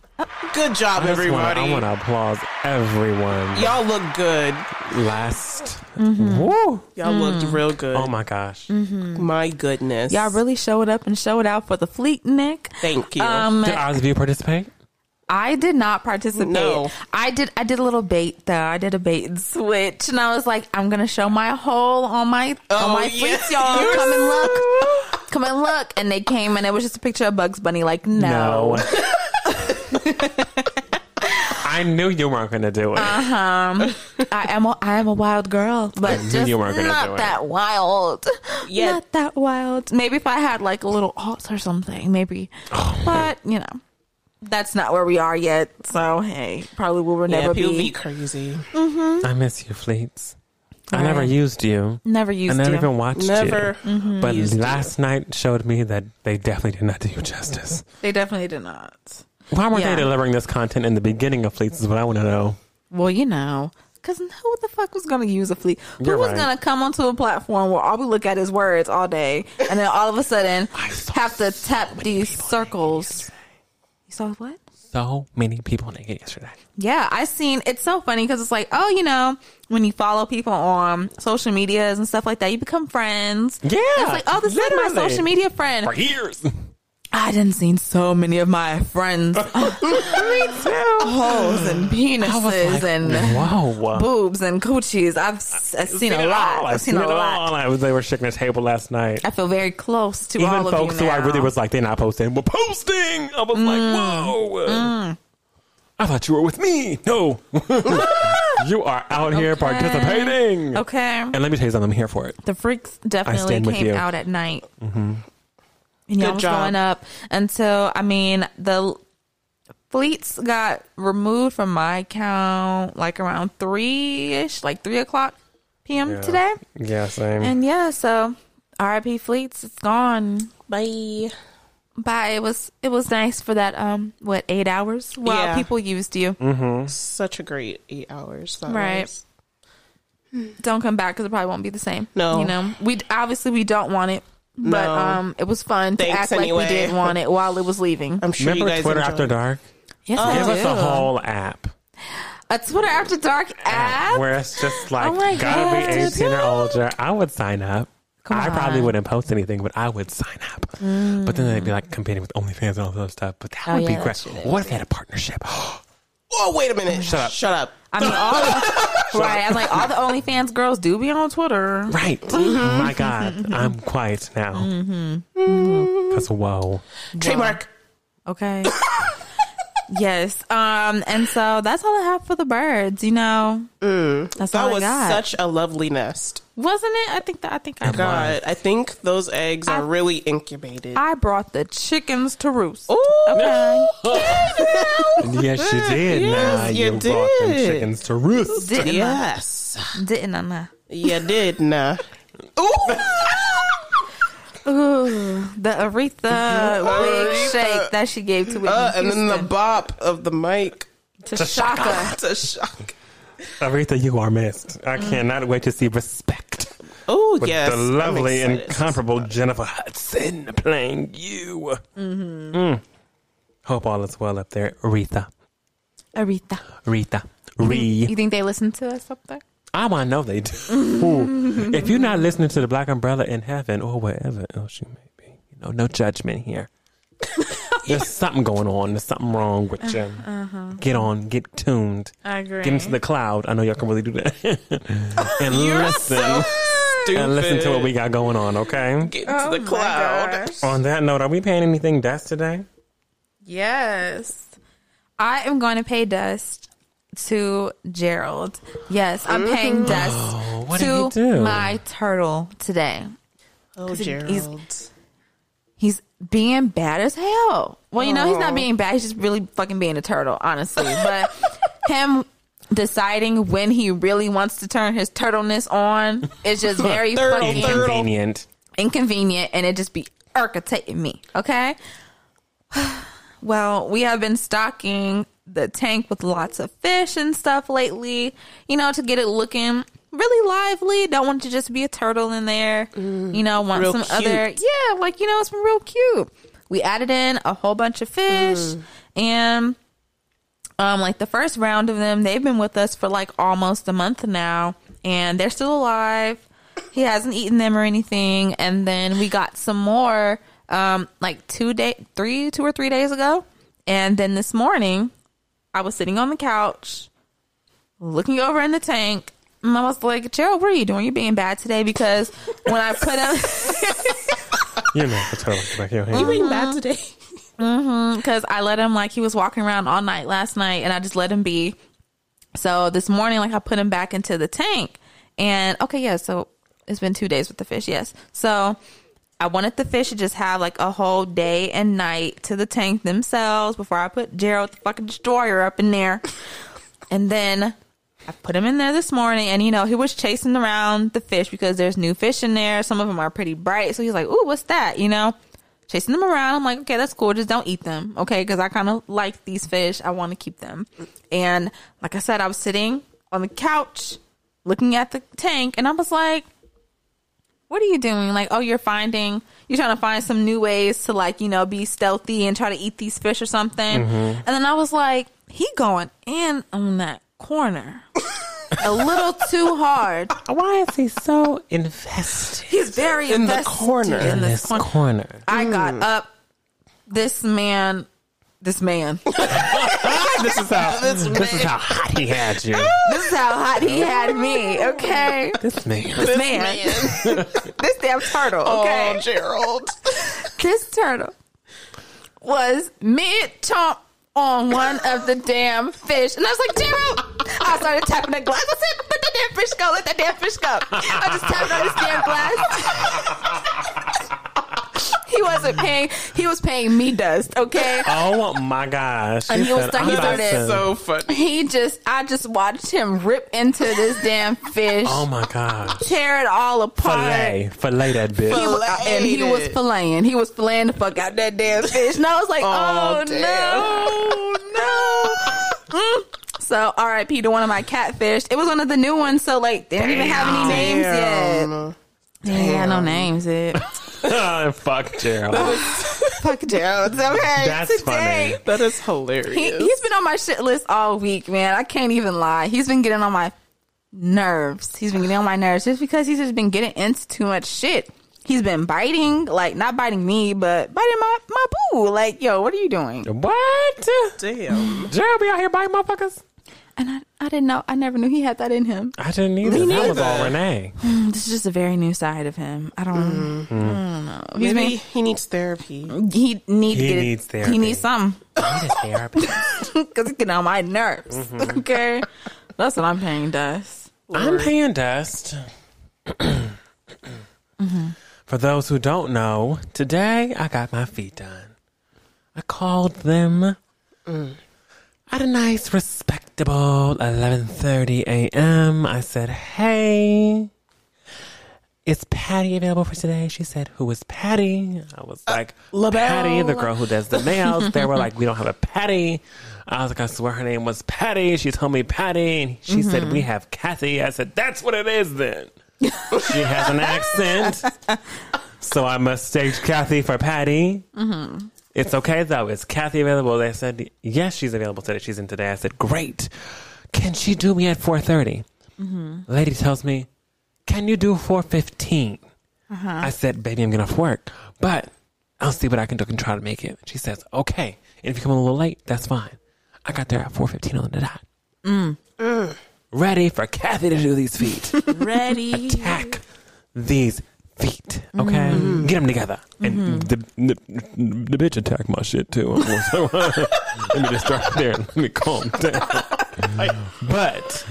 Good job, I just wanna- everybody. I want to applaud everyone. Y'all look good. Last. Mm-hmm. Woo. Y'all looked real good. Oh my gosh. My goodness. y'all really showed up and showed out for the Fleetnik. Thank you. Um, Did either of you participate? I did not participate. No. I did. I did a little bait though. I did a bait and switch, and I was like, I'm gonna show my hole on my on Oh, my yeah. fleets, y'all. You're Come and look. Come and look. And they came, and it was just a picture of Bugs Bunny. Like, no. I knew you weren't going to do it. Uh huh. I am. A, I am a wild girl, but knew just you weren't gonna not do it. that wild. Yeah. Not that wild. Maybe if I had like a little alt or something, maybe. Oh, but you know, that's not where we are yet. So hey, probably we will yeah, never people be. be crazy. I miss you, Fleets. I never Alright. used you. Never used you. I never to. even watched Never you. But used you. last night showed me that they definitely did not do you justice. They definitely did not. Why weren't Yeah. they delivering this content in the beginning of Fleets is what I want to know. Well, you know, because who the fuck was going to use a fleet? Who You're was right. going to come onto a platform where all we look at is words all day, and then all of a sudden saw have to tap these circles? You saw what? So many people naked yesterday. Yeah, I seen. It's so funny because it's like, oh, you know, when you follow people on social medias and stuff like that, you become friends. Yeah, it's like, oh, this is my literally. social media friend. For years. I didn't seen so many of my friends. Me too. Holes and penises and whoa. boobs and coochies. I've, I've seen a lot. I've seen a lot. all. I was, they were shaking the table last night. I feel very close to Even all of folks who now. I really was like, they're not posting. We're posting. I was Mm. like, whoa. I thought you were with me. No. you are out here participating. Okay. And let me tell you something, I'm here for it. The freaks definitely came. Mm-hmm. out at night. And y'all Good was job. going up until I mean the fleets got removed from my account like around three ish, like three o'clock p.m. today. Yeah, same. And yeah, so RIP fleets, it's gone. Bye. Bye. It was it was nice for that um what eight hours while Yeah. people used you. Such a great eight hours. That Right. was. Don't come back because it probably won't be the same. No. you know we obviously we don't want it, but No. um it was fun to Thanks act anyway. like we did want it while it was leaving. I'm sure Remember you guys Twitter enjoyed After. Dark? Yes, I Give us do. a whole app. a Twitter After Dark app. where it's just like Oh my gotta God. be 18 or older. I would sign up. Come I probably on. wouldn't post anything, but I would sign up. But then they'd be like competing with OnlyFans and all that stuff. But that Oh, would yeah, be that great. shit is. What if they had a partnership? Oh, wait a minute. Shut up. Shut up. I mean, all the, right? I'm like all the OnlyFans girls do be on Twitter. right. Mm-hmm. My God. I'm quiet now. Because whoa. Trademark. Okay. yes. Um. And so that's all I have for the birds. You know. That's all That I was got. such a lovely nest. Wasn't it? I think that. I think I. Brought, God, I think those eggs are really incubated. I brought the chickens to roost. Ooh. Okay. Yes, you did. Yes, now you you, brought them chickens to roost. Didn't I? Yes. Didn't I? Nah. You did, nah. Ooh. Ooh, the Aretha big Aretha. shake that she gave to Whitney Uh, and then the bop of the mic to Shaka. to shock. Aretha, you are missed. I cannot wait to see Respect. Oh, with yes. the lovely, excited. incomparable Jennifer Hudson playing you. Mm. Hope all is well up there, Aretha. Aretha. Aretha. Re. You think they listen to us up there? I want to know they do. If you're not listening to the Black Umbrella in heaven or wherever else you may be, you know, no judgment here. There's something going on. There's something wrong with you. Uh-huh. Uh-huh. Get on, get tuned, I agree. get into the cloud. I know y'all can really do that. and You're listen. so and listen to what we got going on, okay? Get into the oh cloud. On that note, are we paying anything dust today? Yes. I am going to pay dust to Gerald. Yes, I'm mm-hmm. paying dust Oh, to did do? my turtle today. Oh, he's- Gerald. He's being bad as hell. Well, you know, he's not oh. being bad. He's just really fucking being a turtle, honestly. But him deciding when he really wants to turn his turtleness on is just very Turtle, fucking. Inconvenient. inconvenient and it just be irritating me. Okay. Well, we have been stocking the tank with lots of fish and stuff lately, you know, to get it looking really lively. Don't want to just be a turtle in there. you know, want some cute. other, yeah, like, you know, it's been real cute. We added in a whole bunch of fish and um like the first round of them they've been with us for like almost a month now and they're still alive he hasn't eaten them or anything and then we got some more um like two day three two or three days ago and then this morning i was sitting on the couch looking over in the tank and i was like gerald what are you doing you're being bad today because when i put him You know, the turtle back here. You being bad today? Mm-hmm, because I let him like he was walking around all night last night, and I just let him be. So this morning, like I put him back into the tank, and okay, yeah. So it's been two days with the fish, yes. So I wanted the fish to just have like a whole day and night to the tank themselves before I put Gerald the fucking destroyer up in there, and then. I put him in there this morning, and you know he was chasing around the fish because there's new fish in there. Some of them are pretty bright, so he's like, "Ooh, what's that?" You know, chasing them around. I'm like, okay, that's cool. Just don't eat them, okay? Because I kind of like these fish. I want to keep them. And like I said, I was sitting on the couch looking at the tank, and I was like, what are you doing? Like, oh, you're finding, you're trying to find some new ways to like, you know, be stealthy and try to eat these fish or something. Mm-hmm. And then I was like, he going in on that corner a little too hard. Why is he so invested He's very In the corner. In in this this corner. corner? I got mm. up. This man, this man, This is how this, is how hot he had you. this is how hot he had me. Okay, This man. this man, this damn turtle. Oh, okay, Oh, Gerald. this turtle was mid chomp on one of the damn fish, and I was like, Gerald. I started tapping the glass. I said, "Let that damn fish go! Let that damn fish go!" I just tapped on this damn glass. He wasn't paying. He was paying me dust. Okay. Oh my gosh! And he was said, stuck- he started- busting." so funny. He just, I just watched him rip into this damn fish, Oh my gosh! tear it all apart. Fillet, fillet that bitch. He wa- and he was filleting. He was filleting the fuck out that damn fish. And I was like, Oh, oh, no, no. Mm. So R.I.P. to one of my catfish. It was one of the new ones, so like they didn't even have any names yet. Damn. Yeah, no names yet. Fuck Gerald. Fuck Gerald. It's okay. That's Today, funny. That is hilarious. He, he's been on my shit list all week, man. I can't even lie. He's been getting on my nerves. He's been getting on my nerves just because he's just been getting into too much shit. He's been biting, like not biting me, but biting my my boo. Like, yo, what are you doing? What? Damn. Gerald be out here biting motherfuckers? And I, I didn't know. I never knew he had that in him. I didn't either. Me That was all neither. Renee. Hmm, this is just a very new side of him. I don't, mm-hmm. I don't mm-hmm. know. He's Maybe been, he needs therapy. he needs He to get needs He needs some I need a therapist. because it's getting on my nerves. Mm-hmm. Okay, that's what I'm paying dust. I'm paying dust. Mm-hmm. For those who don't know, today I got my feet done. I called them mm. At a nice, respectable 11:30 a.m. I said, "Hey, is Patty available for today?" She said, "Who is Patty?" I was uh, like, LaBelle. "Patty, the girl who does the nails." they were like, "We don't have a Patty." I was like, "I swear her name was Patty." She told me Patty, and she said, mm-hmm. "We have Kathy." I said, "That's what it is then." she has an accent, so I mistake Kathy for Patty. Mm-hmm. It's okay though. Is Kathy available? They said yes, she's available today. She's in today. I said great. Can she do me at four mm-hmm. Lady tells me, can you do four uh-huh. I said, baby, I'm gonna work, but I'll see what I can do. and try to make it. She says, okay. And if you come a little late, that's fine. I got there at four fifteen on the dot. Mm. Ready for Kathy to do these feet Ready? attack these feet. Mm-hmm. Okay, mm-hmm. get them together. And mm-hmm. the, the the bitch attacked my shit too. I let me just start there. Let me calm down. but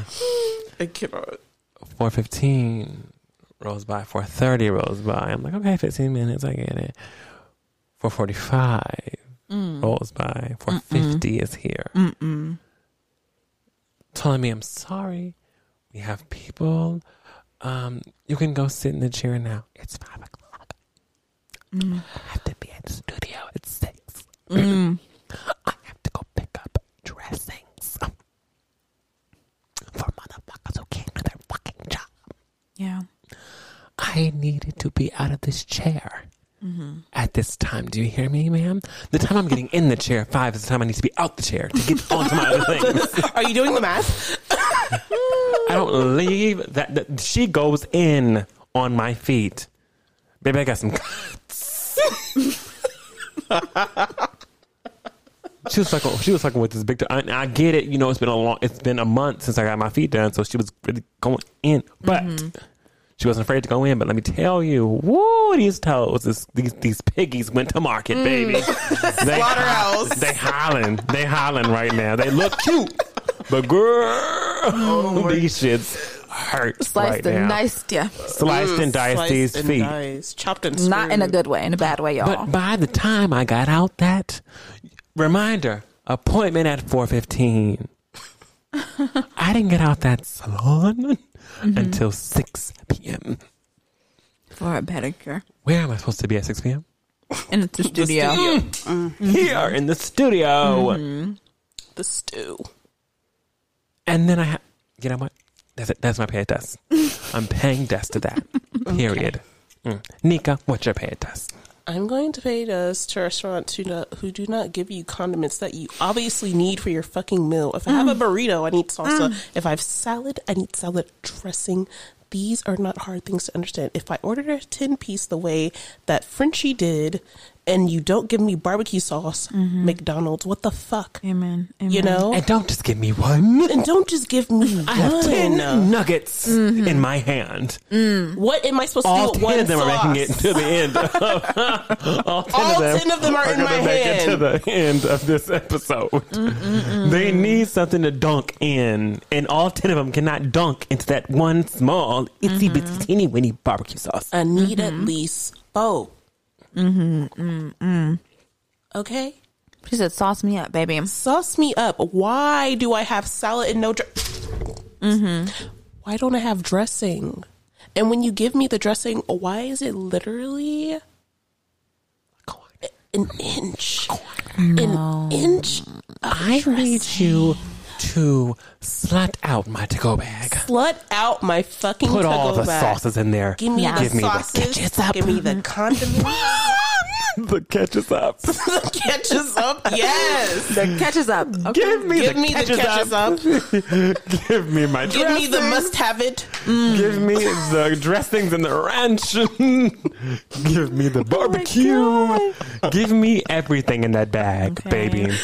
I cannot. four fifteen rolls by. Four thirty rolls by. I'm like, okay, fifteen minutes. I get it. Four forty five mm. rolls by. Four fifty is here. Telling me I'm sorry. We have people. Um, you can go sit in the chair now. It's five o'clock. Mm. I have to be at the studio at six. Mm. I have to go pick up dressings for motherfuckers who can't do their fucking job. Yeah. I needed to be out of this chair mm-hmm. at this time. Do you hear me, ma'am? The time I'm getting in the chair, five is the time I need to be out the chair to get onto my other things. Are you doing the math? I don't leave that, that. She goes in on my feet. Baby, I got some cuts. she was fucking. Oh, she was fucking with this big. I, I get it. You know, it's been a long. It's been a month since I got my feet done, so she was really going in, but. Mm-hmm. She wasn't afraid to go in, but let me tell you, woo, these toes, this, these these piggies went to market, mm. baby. They, Slaughterhouse. they hollering, they hollering right now. They look cute, but girl, Oh, these shits hurt Sliced right and now. diced, yeah. Sliced mm, and diced Sliced these and feet. diced, chopped and Not in a good way, in a bad way, y'all. But by the time I got out that reminder, appointment at four fifteen. I didn't get out that salon mm-hmm. until six p.m. For a pedicure. Where am I supposed to be at six p.m.? In the studio. Here in the studio. Mm-hmm. The stew. And then I have, you know what? That's it. That's my pay test. I'm paying desk to that. Period. Mm. Nika, what's your pay test? I'm going to pay us to a restaurant to not, who do not give you condiments that you obviously need for your fucking meal. If I have a burrito, I need salsa. If I have salad, I need salad dressing. These are not hard things to understand. If I ordered a 10 piece the way that Frenchie did and you don't give me barbecue sauce, mm-hmm. McDonald's, what the fuck? Amen. Amen. You know? And don't just give me one. And don't just give me I have ten nuggets mm-hmm. in my hand. Mm. What am I supposed All to do with ten one of them sauce? are making it to the end. all ten All of them, 10 of them are in my make it to the end of this episode. Mm, mm, they need something to dunk in, and all ten of them cannot dunk into that one small itsy bitsy mm-hmm. teeny weeny barbecue sauce. I need at least four. Okay, She said, "Sauce me up, baby." sauce me up. Why do I have salad and no? Dr- Mm-hmm. Why don't I have dressing? And when you give me the dressing, why is it literally an inch? An inch. I need you to slut out my to-go bag. Slut out my fucking. Put all the bag. sauces in there. Give me Yeah. the Give me the sauces. ketchup. Give me the condiments. the catches up. the ketchup. up. Yes. The catches up. Okay. Give me Give the me the catches catches up. up. Give me my Give me the dressings. must have it. Mm. Give me the dressings and the ranch. Give me the oh barbecue. Give me everything in that bag, Okay. baby.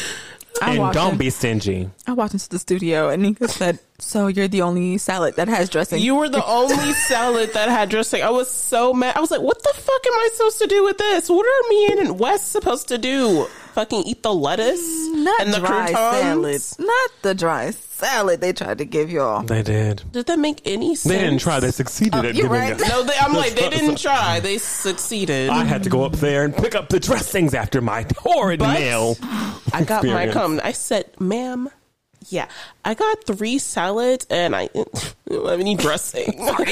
I and don't in- be stingy. I walked into the studio and Nika said, "So you're the only salad that has dressing." You were the only salad that had dressing. I was so mad. I was like, what the fuck am I supposed to do with this? What are me and Wes supposed to do? Fucking eat the lettuce mm, not and the dry croutons? salad. Not the dry salad they tried to give y'all. They did. Did that make any sense? They didn't try. They succeeded at you're giving right. us. No, they, I'm like, they didn't try. They succeeded. I had to go up there and pick up the dressings after my horrid But- meal. I got my experience. cum. I said, ma'am, yeah, I got three salads and I, I don't have any dressing. I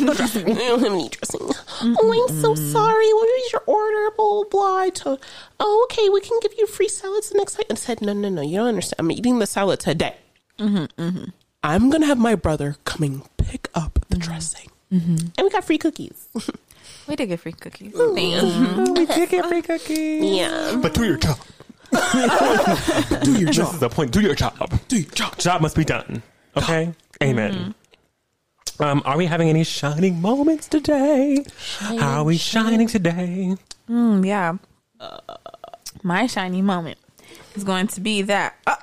don't have any dressing. Oh, I'm so sorry. What is your order? Blah, blah, blah. Oh, okay, we can give you free salads the next time. I said, no, no, no, you don't understand. I'm eating the salad today. I'm going to have my brother coming pick up the dressing. And we got free cookies. We did get free cookies. Thank we did get free cookies. yeah. But do your job. do your job. This is the point. Do your job. Do your job. Job must be done. Okay? Amen. Um, are we having any shining moments today? How are we shining today? Mm, yeah. My shiny moment is going to be that uh,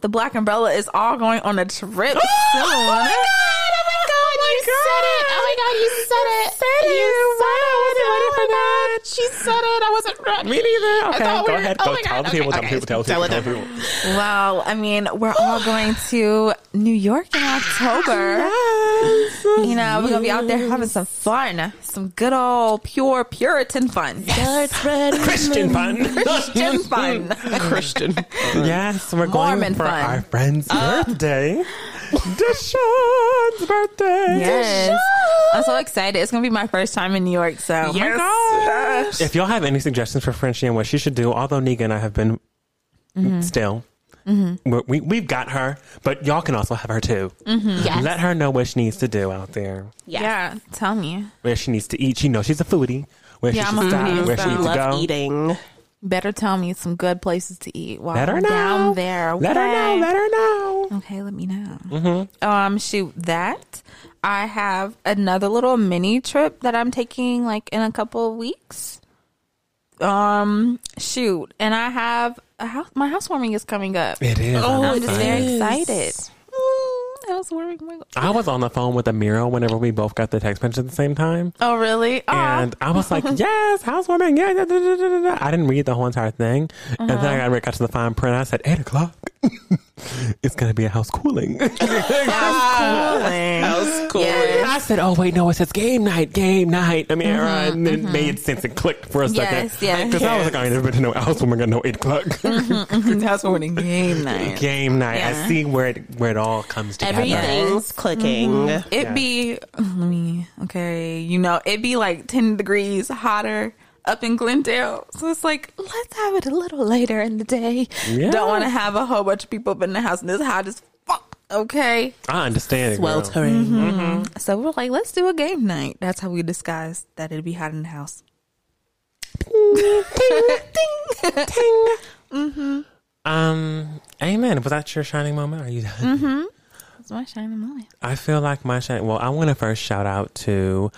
the black umbrella is all going on a trip oh, soon. Oh my god, you said it. Oh my god, you said it. Said it. You said it. For that. She said it. I wasn't ready. Me neither. Okay, thought go we were- ahead. oh Go my tell God. the people. Okay, Tell the people. Tell the tell people. Tell people. Well, I mean, we're all going to New York in October. Yes. You know, we're gonna be out there having some fun, some good old pure Puritan fun. Yes. Christian fun. Christian fun. Christian. yes, we're going Mormon for fun. our friend's uh, birthday. Deshaun's birthday. Yes, I'm so excited. It's gonna be my first time in New York. So, oh my Yes. gosh. If y'all have any suggestions for Frenchie and what she should do, although Negan and I have been mm-hmm. still, mm-hmm. we're- we we've got her, but y'all can also have her too. Mm-hmm. Yes. Let her know what she needs to do out there, Yeah, tell me. where she needs to eat. She knows she's a foodie. Where Yeah, she I'm should stop, where she needs to go. eating. Better tell me some good places to eat while Let her I'm know. down there. Let her know. Let her know. Okay, let me know. Um, shoot, that I have another little mini trip that I'm taking like in a couple of weeks. Um, shoot, and I have a house. My housewarming is coming up. It is. Oh, I'm just very excited. Mm, housewarming. oh my God. I was on the phone with Amira whenever we both got the text message at the same time. Oh, really? And I was like, yes, housewarming. Yeah, da, da, da. I didn't read the whole entire thing. And then I got, to the fine print. I said, 8 o'clock. It's going to be a house cooling. House cooling. House cool. Yes. I said, oh, wait, no, it says game night, game night. Amira. Mm-hmm, uh, and then it mm-hmm. made sense and clicked for a second. Yes, yes, Because I was like, I ain't never been to no housewarming at no 8 o'clock. Mm-hmm, housewarming game night. game night. I see where it, where it all comes together. Everything's clicking. It Yeah. be let me okay, you know, it be like ten degrees hotter up in Glendale. So it's like, let's have it a little later in the day. Yeah. Don't want to have a whole bunch of people up in the house and it's hot as fuck. Okay. I understand it. girl. Sweltering. So we're like, let's do a game night. That's how we disguise that it'd be hot in the house. ding ding Mm-hmm. Um, amen. Was that your shining moment? Are you done? That's my shining moment. I feel like my shining. Well, I want to first shout out to.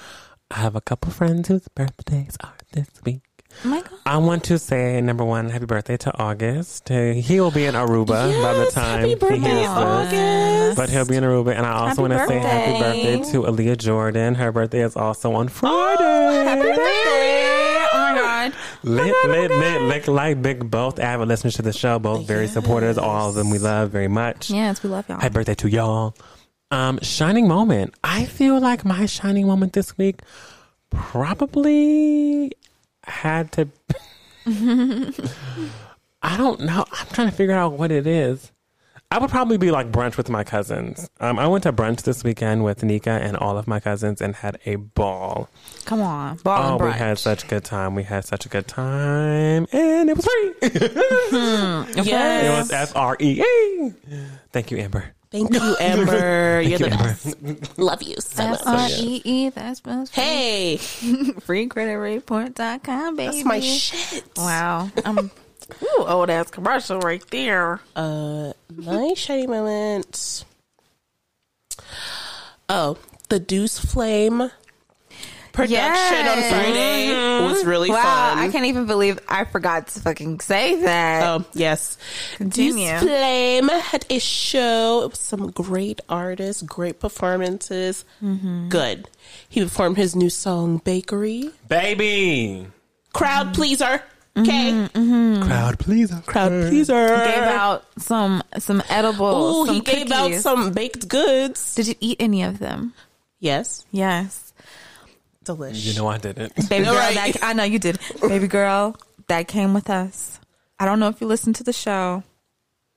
I have a couple friends whose birthdays are this week. Oh my god. I want to say number one, happy birthday to August. He will be in Aruba by the time happy he birthday, hears this. August. But he'll be in Aruba, and I also Happy want to say happy birthday. birthday to Aaliyah Jordan. Her birthday is also on Friday. Happy birthday. Oh my god. Lit, lit, lit, lit, like big, both avid listeners to the show, both very supporters. All of them we love very much. Yes, we love y'all. Happy birthday to y'all. Um, shining moment. I feel like my shining moment this week probably had to. I don't know. I'm trying to figure out what it is. I would probably be like brunch with my cousins. Um, I went to brunch this weekend with Nika and all of my cousins and had a ball. Come on, ball Oh, we had such a good time. We had such a good time, and it was free. it Yes. was F R E A. Thank you, Amber. Thank you, Amber. You're the best. Love you so much. F R E E. That's spells Hey, free credit report.com, baby. that's my shit. Wow. Um, ooh, old ass commercial right there. Uh, my shiny moment. Oh, the Deuce Flame production on Yes. Friday was really wow, fun. I can't even believe I forgot to fucking say that. Oh yes, Continue. Deuce Flame had a show. It was some great artists, great performances. Mm-hmm. Good. He performed his new song "Bakery." Baby, Crowd pleaser. Okay, Mm-hmm. crowd pleaser. crowd pleaser. He gave out some some edibles. Oh, some he gave out some baked goods. Did you eat any of them? Yes, Yes. Delish. You know I didn't. Baby girl, Right. that, I know you did. Baby girl, that came with us. I don't know if you listened to the show,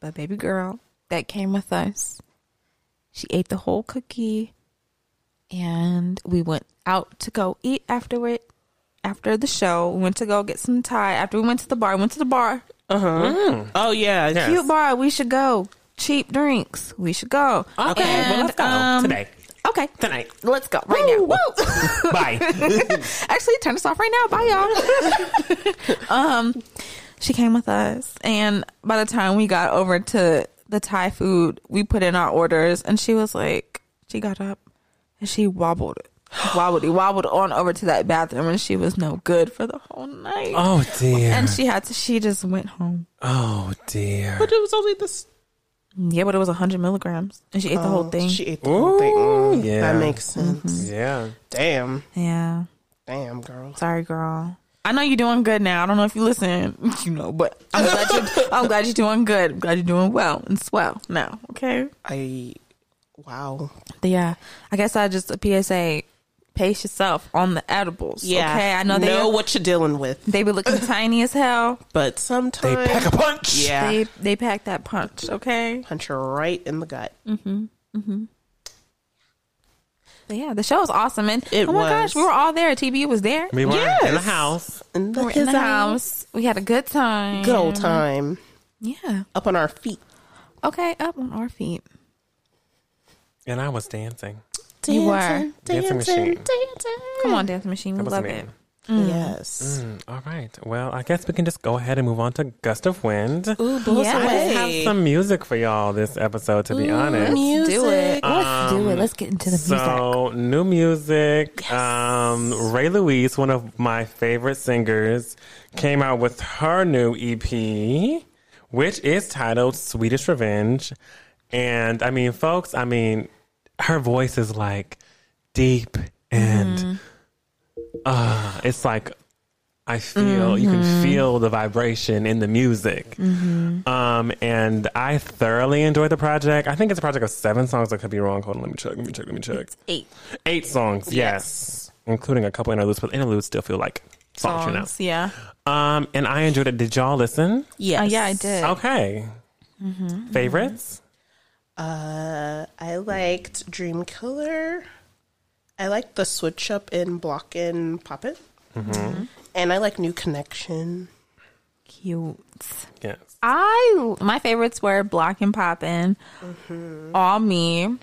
but baby girl, that came with us. She ate the whole cookie, and we went out to go eat afterward. After the show, we went to go get some Thai. After we went to the bar, we went to the bar. Uh huh. Oh yeah, Yes. Cute bar. We should go. Cheap drinks. We should go. Okay, well, let's go um, today. Okay, Tonight. let's go right now. Woo! Bye. Actually, turn us off right now. Bye, y'all. um, she came with us, and by the time we got over to the Thai food, we put in our orders, and she was like, she got up and she wobbled, wobbled, wobbled on over to that bathroom, and she was no good for the whole night. oh dear. And she had to. She just went home. oh dear. but it was only this. Yeah, but it was hundred milligrams, and she ate the whole thing. Oh, She ate the whole thing. Mm, yeah. That makes sense. Yeah. Damn, yeah, damn, girl. sorry, girl. I know you're doing good now. I don't know if you listen, you know, but I'm glad you're. I'm glad you're doing good. I'm glad you're doing well and swell now. Okay. I, wow. Yeah, I guess I just a PSA. Pace yourself on the edibles. Yeah. Okay. I know they know what you're dealing with, they be looking tiny as hell. but sometimes They pack a punch. yeah, They they pack that punch. Okay. punch her right in the gut. Hmm. But yeah, the show was awesome, and It oh my was. gosh, we were all there. TBU was there. We were in the house. In the, We were in the his house. We had a good time. Good old time. Yeah. Up on our feet. Okay, up on our feet. And I was dancing. You were. Dancing, Dancing machine. dancing. Come on, dancing machine. We love me. it. Yes. Mm, all right. Well, I guess we can just go ahead and move on to Gust of Wind. Ooh, blow us Yes. I away. have some music for y'all this episode, to be honest. music. Do it. Let's do it. Let's get into the music. So, new music. Um, Ré Lxuise, one of my favorite singers, came out with her new EP, which is titled Sweetest Revenge. And I mean, folks, I mean, her voice is like deep and uh, it's like I feel you can feel the vibration in the music. Um, and I thoroughly enjoyed the project. I think it's a project of seven songs. I could be wrong. Hold on, let me check. Let me check. Let me check. Eight Eight songs, yes, including a couple interludes, but interludes still feel like songs, you know. Yeah. Um, and I enjoyed it. Did y'all listen? Yes. Uh, yeah, I did. Okay. Favorites? Uh, I liked Dream Killer. I liked the switch up in Block and Pop It. And I like New Connection. Cute. Yes. I my favorites were Block and Poppin', All Me,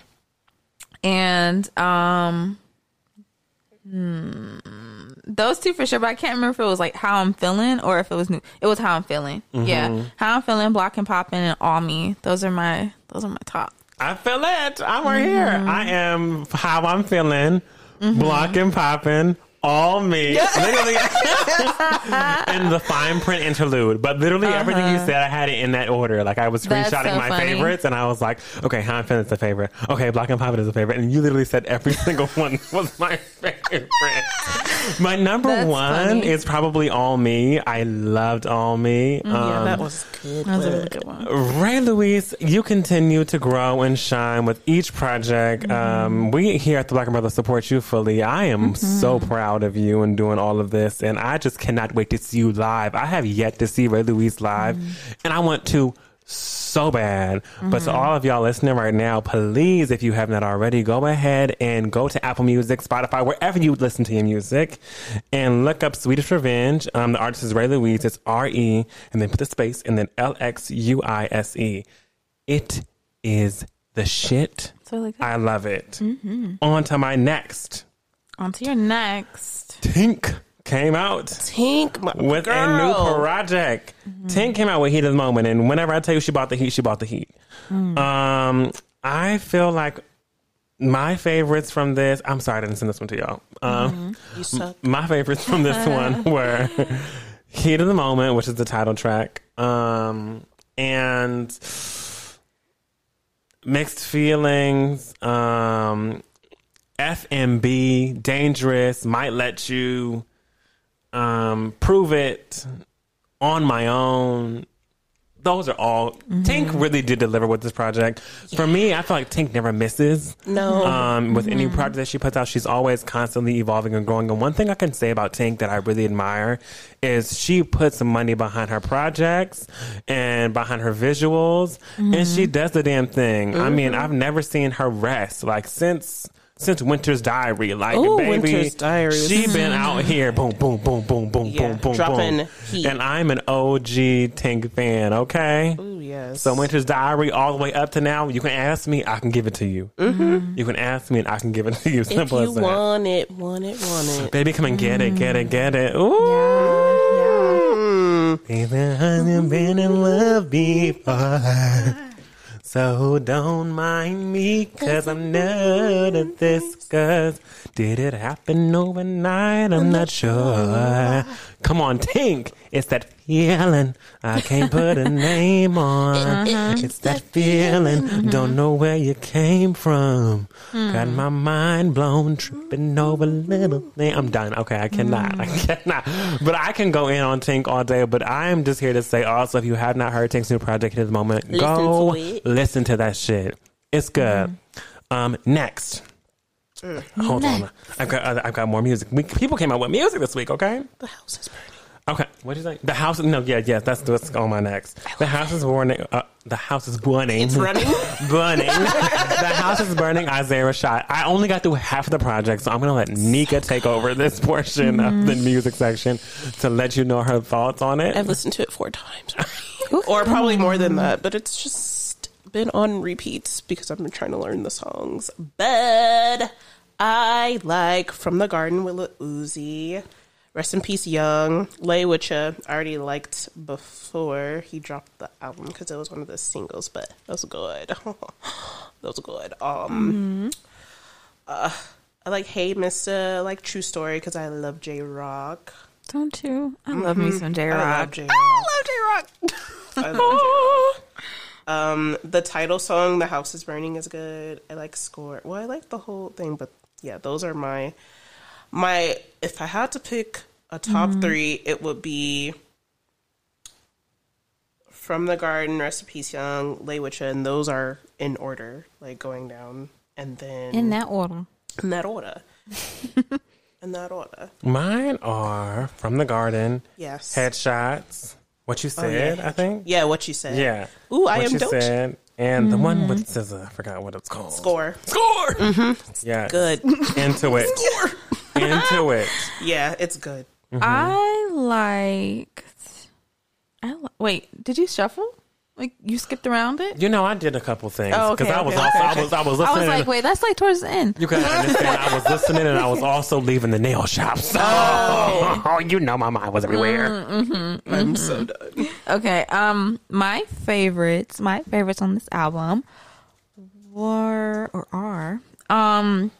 and um, hmm, those two for sure. But I can't remember if it was like How I'm Feeling or if it was new. It was How I'm Feeling. Mm-hmm. Yeah, How I'm Feeling, Block and Poppin', and All Me. Those are my those are my top. I feel it. I'm right here. Mm-hmm. I am how I'm feeling. Mm-hmm. Block and popping, all me. Literally in the fine print interlude. But literally everything you said, I had it in that order. Like I was That's screenshotting so my funny. favorites and I was like, okay, feeling is a favorite. Okay, Black and popping is a favorite. And you literally said every single one was my favorite. my number That's one funny. is probably all me. I loved all me. yeah, Um, that was good. That was a really good one. Ré Lxuise, you continue to grow and shine with each project. Um, we here at the Black and Brothers support you fully. I am so proud proud of you and doing all of this. And I just cannot wait to see you live. I have yet to see Ré Lxuise live, and I want to so bad. But to all of y'all listening right now, please, if you have not already, go ahead and go to Apple Music, Spotify, wherever you listen to your music, and look up Sweetest Revenge. Um, the artist is Ré Lxuise. It's R E, and then put the space, and then L X U I S E. It is the shit. So like. I love it. On to my next. On to your next. Tink came out Tink, my with girl. a new project. Tink came out with Heat of the Moment, and whenever I tell you she bought the heat, she bought the heat. Um, I feel like my favorites from this. I'm sorry, I didn't send this one to y'all. Um, You suck. my favorites from this one were Heat of the Moment, which is the title track, um, and Mixed Feelings, um, FMB, Dangerous, Might Let You, um, Prove It, On My Own. Those are all. Tink really did deliver with this project. For me, I feel like Tink never misses. No. Um, with any project that she puts out, she's always constantly evolving and growing. And one thing I can say about Tink that I really admire is she puts money behind her projects and behind her visuals, and she does the damn thing. I mean, I've never seen her rest like since. Since Winter's Diary, like Ooh, baby, she been out here, boom, boom, boom, boom, boom, Yeah, boom, boom, dropping boom, heat. and I'm an OG Tink fan. Okay, Ooh, yes. so Winter's Diary all the way up to now, you can ask me, I can give it to you. Mm-hmm. You can ask me, and I can give it to you. if you want it, want it, want it. Baby, come and get it, get it, get it. Ooh. Mm. Baby, I've been in love before. So don't mind me, cause I'm new at this. Cause did it happen overnight? I'm not sure. Come on, Tink. It's that feeling I can't put a name on. Uh-huh. It's that feeling. Mm-hmm. Don't know where you came from. Hmm. Got my mind blown, tripping over little thing. I'm done. Okay, I cannot. I mm. cannot. But I can go in on Tink all day. But I am just here to say also, if you have not heard Tink's new project at this moment, Listen go to listen to that shit. It's good. Mm-hmm. Um, next. Mm. Hold on. I've got I've got more music. We, people came out with music this week. Okay. The house is burning. Okay, what did you say? The house? No, yeah, yeah. That's what's on my next. The house is burning. Uh, the house is burning. It's running. burning. the house is burning. Isaiah Rashad. I only got through half of the project, so I'm gonna let Nika take over this portion of the music section to let you know her thoughts on it. I've listened to it four times, or probably more than that. But it's just been on repeats because I've been trying to learn the songs. But I like "From the Garden" with Lil Uzi. Rest in peace, Young. Lay Ya, I already liked before he dropped the album because it was one of the singles, but that was good. that was good. Um, uh, I like Hey Mister, like True Story because I love Jay Rock. Don't you? I love me some J I love Rock. Jay Rock. I love Jay Rock. I love Jay Rock. Um, the title song, "The House Is Burning," is good. I like score. Well, I like the whole thing, but yeah, those are my my. If I had to pick a top mm-hmm. three, it would be "From the Garden," recipes Young," "Lay With and those are in order, like going down, and then In that order. in that order, in that order. Mine are from the garden. Yes. Headshots. What you Oh, yeah. said, I think. Yeah, what you said. Yeah. Ooh, I what am you Doja. said, and the one with mm. scissor. I forgot what it's called. Score. Score. Mm-hmm. Yeah. Good. Into it. Into it. Yeah, it's good. Mm-hmm. I liked. I li- wait. Did you shuffle? Like you skipped around it? You know, I did a couple things Oh, because okay, I was okay, also okay, I was I was listening. I was like, wait, that's like towards the end. you gotta understand. I was listening and I was also leaving the nail shop. So, oh, you know, my mind was everywhere. I'm so done. Okay. Um, my favorites, my favorites on this album were or are um,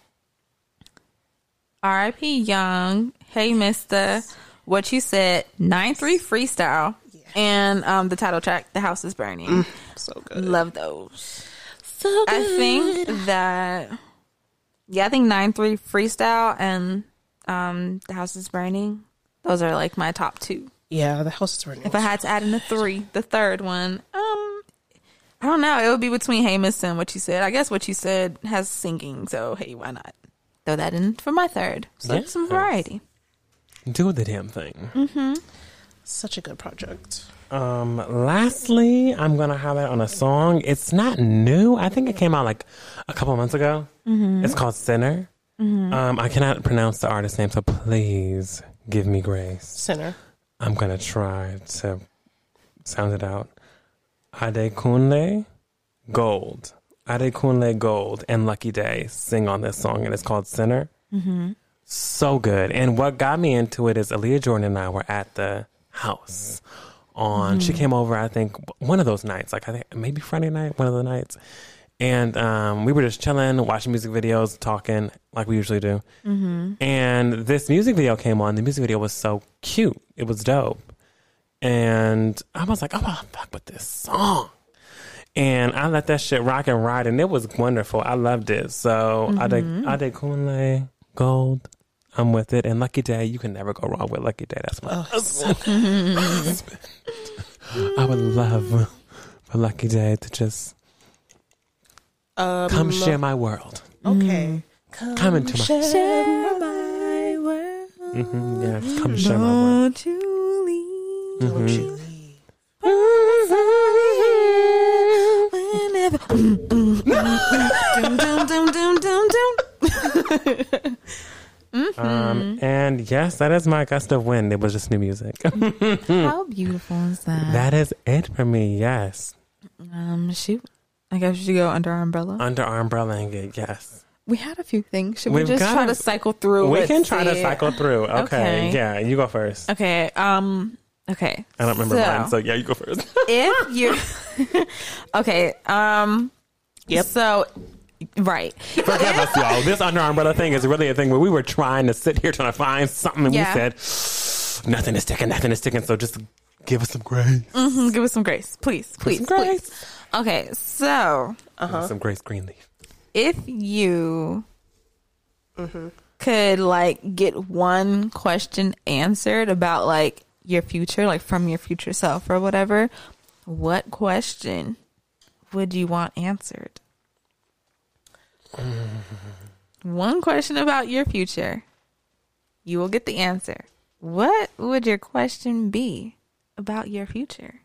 R.I.P. Young, Hey Mister, What You Said, Nine Three Freestyle, and um, the title track, The House Is Burning. So good. Love those. So good. I think that yeah, I think nine three freestyle and um the house is burning. Those are like my top two. Yeah, the house is burning. If I had to add in the three, the third one, um, I don't know. It would be between Hey Miss and what you said. I guess what you said has singing, so hey, why not? throw that in for my third. So it's some variety. Do the damn thing. Such a good project. Um, lastly, I'm gonna highlight on a song. It's not new. I think it came out like a couple months ago. It's called Sinner. Um, I cannot pronounce the artist name, so please give me grace. Sinner. I'm gonna try to sound it out. Adekunle Gold. Adekunle Gold and Lucky Daye sing on this song, and it's called Sinner. So good. And what got me into it is Aaliyah Jordan and I were at the house on. She mm-hmm. came over, I think, one of those nights, like I think maybe Friday night, one of the nights. And um, we were just chilling, watching music videos, talking like we usually do. Mm-hmm. And this music video came on. The music video was so cute. It was dope. And I was like, oh, well, fuck with this song. And I let that shit rock and ride, and it was wonderful. I loved it. So Ade Ade Kunle Gold, I'm with it. And Lucky Daye, you can never go wrong with Lucky Daye. That's my oh, husband. I would love for Lucky Daye to just Um, come share my world. Okay. Come into my Share my world. Mhm, yeah, come share my world. Don't you leave. Don't you leave. Whenever. Dum, dum. Um, and yes, that is my gust of wind. It was just new music. How beautiful is that? that is it for me. Yes, Um, shoot. I guess we should go under our umbrella. under our umbrella and get yes. we had a few things. Should we We've just got try it. to cycle through? We can try to cycle through. Okay. Okay. Yeah, you go first. Okay. Um. Okay. I don't remember so, mine, so yeah, you go first. if you, okay. Um. Yep. So, right. Forgive us, y'all. This under umbrella thing is really a thing where we were trying to sit here trying to find something, and Yeah. we said nothing is sticking, nothing is sticking. So just give us some grace. Mhm, Give us some grace, please, please, some please. grace. Okay. So, us some grace, Greenleaf. if you mm-hmm. could like get one question answered about like your future, like from your future self or whatever, what question would you want answered? one question about your future. You will get the answer. What would your question be about your future?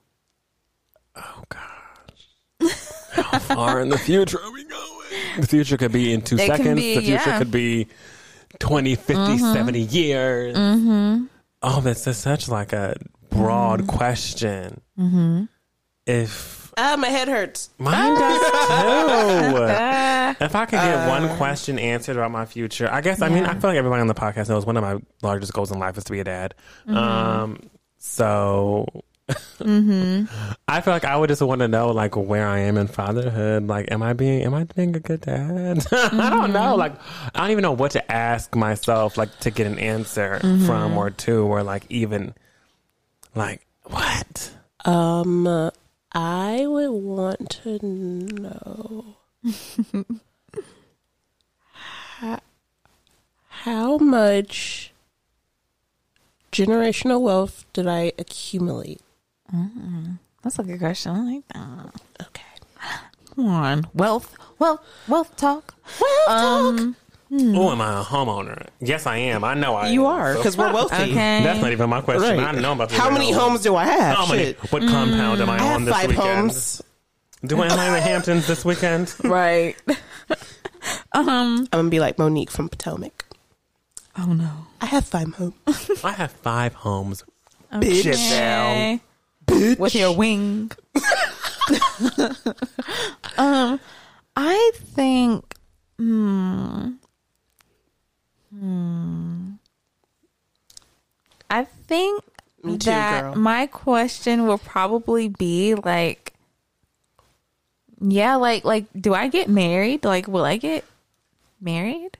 Oh gosh. How far in the future are we going? The future could be in two It seconds. be, the future yeah. could be 20, 50, 70 years. Mm-hmm. Oh, that's such like a broad question. Mm-hmm. If Ah, my head hurts. mine does too. Uh, If I could get one question answered about my future, I guess I mean I feel like everybody on the podcast knows one of my largest goals in life is to be a dad. Um, so Hmm. I feel like I would just want to know like where I am in fatherhood. Like, am I being am I being a good dad? I don't know. Like, I don't even know what to ask myself like to get an answer from or to or like even like what. Um, I would want to know how, how much generational wealth did I accumulate? that's a good question. I like that. Okay. Come on, wealth, wealth, wealth talk. Wealth um, Oh, am I a homeowner? Yes, I am. I know I You am. are So- because we're wealthy. Okay. That's not even my question. Right. I know about the How many real- homes do I have? How many? Shit. What compound am I, I on this five weekend? homes. Do I am I in the Hamptons this weekend? right. I'm gonna be like Monique from Potomac. Oh no. I have five homes. I have five homes. Okay. Shit down. With your wing. um, I think. Hmm. Hmm. I think too, that girl. my question will probably be like, yeah, like, like, do I get married? Like, will I get married?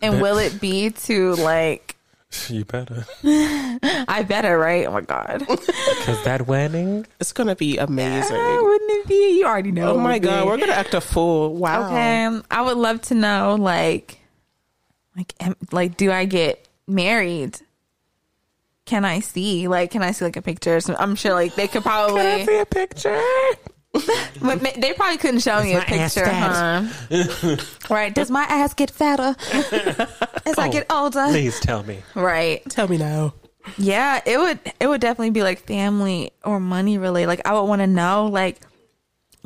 And will it be to like? You better. I better, right? Oh my god. Because that wedding, It's gonna be amazing. Ah, wouldn't it be? You already know. Oh my god, be. we're gonna act a fool. Wow. Okay, I would love to know, like, like, am, like, do I get married? Can I see? Like, can I see like a picture? So I'm sure, like, they could can I probably. see a picture? But they probably couldn't show me a picture, huh? right? Does my ass get fatter as I Oh, get older? Please tell me. Right. Tell me now. Yeah, it would it would definitely be like family or money related. Like I would want to know like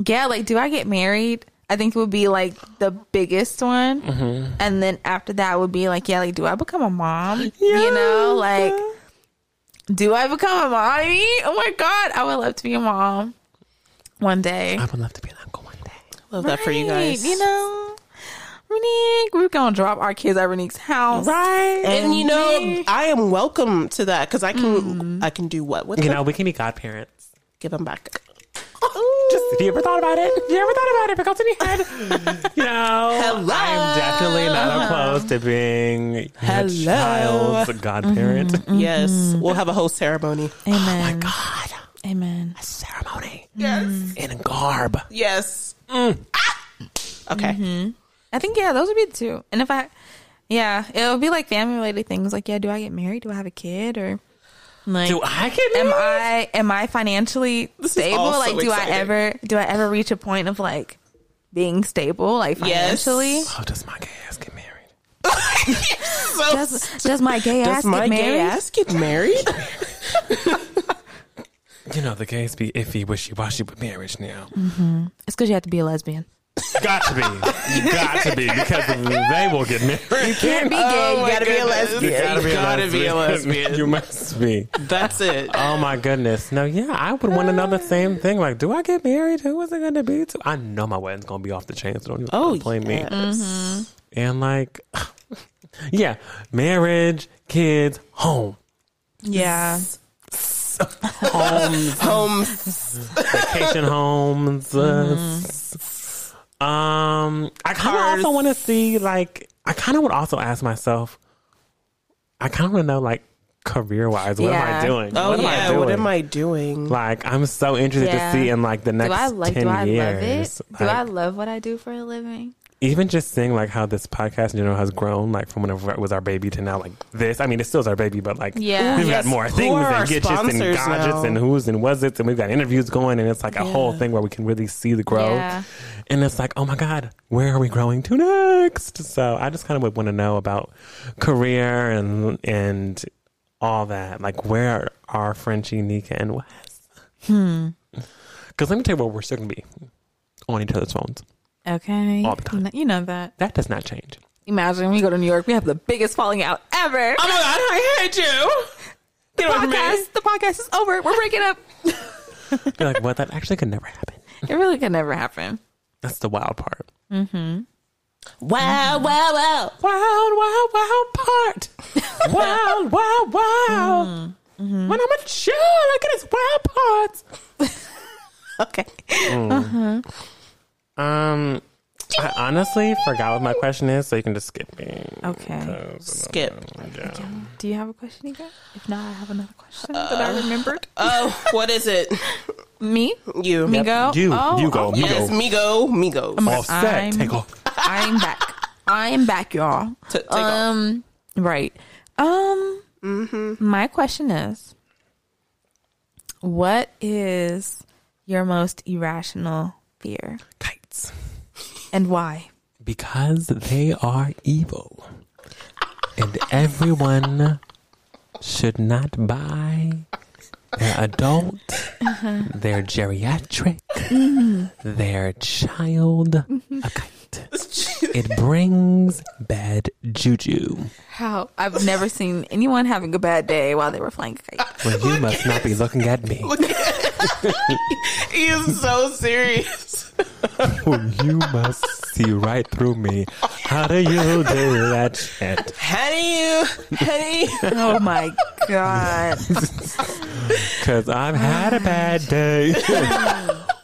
yeah, like do I get married? I think it would be like the biggest one. Mm-hmm. And then after that would be like yeah, like do I become a mom? You know, like do I become a mommy? Oh my god, I would love to be a mom one day. I would love to be an uncle one day. Love that for you guys. You know, Renique, we're gonna drop our kids at Renique's house. Right. and you know, I am welcome to that because I can I can do what with You them? know, we can be godparents. Give them back. Just have you ever thought about it? Have you ever thought about it? If it goes in your head, you know, Hello. I'm definitely not uh-huh. opposed to being a Hello. child's godparent. Mm-hmm, mm-hmm. Yes, mm-hmm. we'll have a whole ceremony. Amen. Oh my God, Amen. A ceremony Yes, in a garb. yes. Ah! Okay. I think yeah, those would be the two. And if I, yeah, it would be like family related things. Like yeah, do I get married? Do I have a kid? Or like, Do I get am? I am I financially is stable? Like, do I ever do I ever reach a point of like being stable, like Yes. financially? Oh, does my gay ass get married? So, Does does my gay does ass my get gay married? ass get married? You know, the gays be iffy, wishy washy with marriage now. Mm-hmm. It's because you have to be a lesbian. Got to be. You Got to be because they will get married. You Can't be gay. you gotta be a lesbian. You gotta be, You a, gotta lesbian. be a lesbian. you must be. That's it. Oh my goodness. No, yeah, I would want to know the same thing. Like, do I get married? Who is it going to be to? I know my wedding's going to be off the chain, so don't even Oh, blame me. yes. And like, yeah, marriage, kids, home. Yeah. Homes, Home. vacation homes. uh, Um, I kind of also want to see, like, I kind of would also ask myself, I kind of want to know, like, career wise, what am I doing? Oh what am I yeah. doing? What am I doing? Like, I'm so interested Yeah. to see in like the next Do I like? 10 Do I years. love it? Do I love what I do for a living? Even just seeing like how this podcast in general has grown, like from whenever it was our baby to now, like this. I mean, it still is our baby, but like Yeah. we've Yes. got more Who things and gadgets and gadgets now? and who's and was it, and we've got interviews going, and it's like a whole thing where we can really see the growth. Yeah. And it's like, oh my God, where are we growing to next? So I just kind of would want to know about career and and all that. Like, where are Frenchie, Nika, and Wes? Hmm. Because let me tell you what we're still going to be on each other's phones. Okay. All the time. You know, you know that. That does not change. Imagine we go to New York, we have the biggest falling out ever. oh my god, I hate you. Get away from me. podcast, the podcast is over. We're breaking up. You're like, what? That actually could never happen. It really could never happen. That's the wild part. Mm-hmm. Wow, wow, wow. Wild, wild, wild part. wild, wild, wild. Mm-hmm. When I'm a child, I get his wild parts. Okay. Mm. Uh-huh. Um, I honestly forgot what my question is, so you can just skip me. Okay. Skip. Yeah. Do you have a question, Nika? If not, I have another question that I remembered. Oh, what is it? Me? You. Me go? You, Oh, you go, okay. you Yes, go. me go, me go. All set. I'm- Take off. I'm back. I'm back, y'all. T- take off. um, right. Um, my question is, what is your most irrational fear, Kites. And why? Because they are evil. And everyone should not buy their adult, uh-huh. their geriatric, mm-hmm. their child mm-hmm. a kite. It brings bad juju. How I've never seen anyone having a bad day while they were flying a kite. Well, you must not be looking at me. He is so serious. you must see right through me. How do you do that shit? How do you, how do you? Oh my god! Because I've had a bad day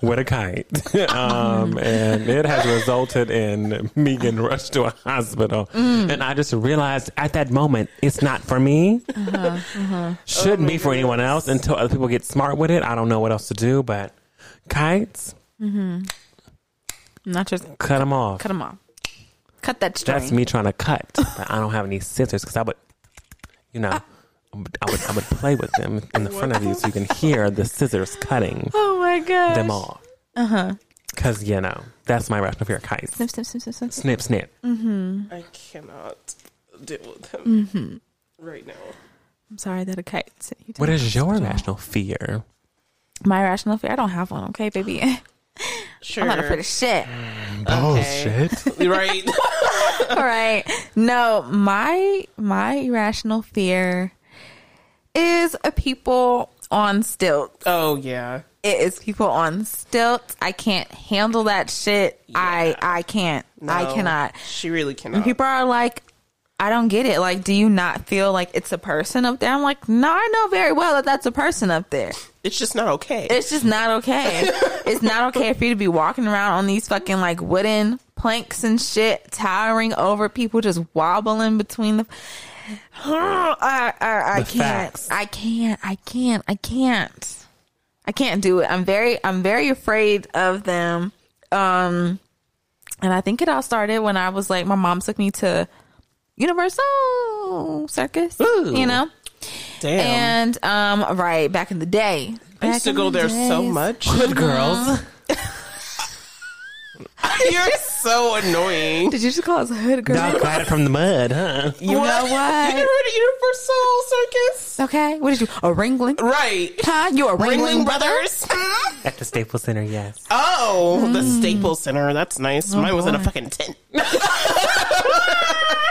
with a kite. um, and it has resulted in me getting rushed to a hospital. Mm. And I just realized at that moment, it's not for me. Uh-huh, uh-huh. Shouldn't be oh for anyone else until other people get smart with it. I don't know what else to do, but kites, Not just cut them off. cut them off. Cut that string. That's me trying to cut. But I don't have any scissors because I would, you know, I would, I would I would play with them in the front of you so you can hear the scissors cutting Oh my god! them off. Uh huh. Because, you know, that's my rational fear of heights. Snip, snip, snip, snip, snip. Snip, snip. I cannot deal with them Mm-hmm. right now. I'm sorry that a kite. sent you to What the is your rational fear? My rational fear. I don't have one. Okay, baby. Sure. I'm not afraid of shit. Mm, bullshit. right. All right. No, my my irrational fear is a people on stilts. oh yeah. It is people on stilts. I can't handle that shit. I I can't. I cannot. She really And cannot. people are like, I don't get it. Like, do you not feel like it's a person up there? I'm like, no, I know very well that that's a person up there. it's just not okay. It's just not okay. it's not okay for you to be walking around on these fucking like wooden planks and shit, towering over people, just wobbling between the. I, I, I The can't. facts. I can't. I can't. I can't. I can't do it. I'm very. I'm very afraid of them. Um, and I think it all started when I was like, my mom took me to UniverSoul Circus. Ooh. You know, Damn. and um, right back in the day. I used to go the there so much. Good girls. You're so annoying. Did you just call us hood girl? Dog got it from the mud, huh? You know what? You never what? heard of UniverSoul Circus? Okay, what did you? A Ringling? Right. Huh? You a Ringling, Ringling brother? Brothers. At the Staples Center, yes. Oh, the Staples Center. That's nice. Mine was in a fucking tent.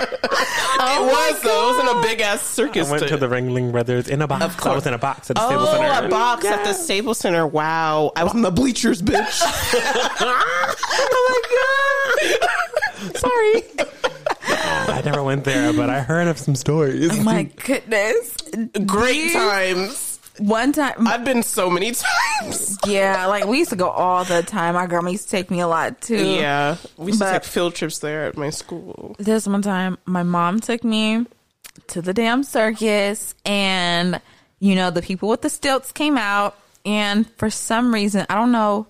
it oh was though. It was in a big ass circus. I went to tent. the Ringling Brothers in a box. Of course. I was in a box at the Staples Oh, Center. a box at the Staples Center. Wow. I was in the bleachers, bitch. Oh my god. Sorry. I never went there, but I heard of some stories. Oh My goodness. Great times. One time, I've been so many times. yeah, like we used to go all the time. My grandma used to take me a lot too. Yeah. We used to take field trips there at my school. This one time, my mom took me to the damn circus, and you know the people with the stilts came out, and for some reason, I don't know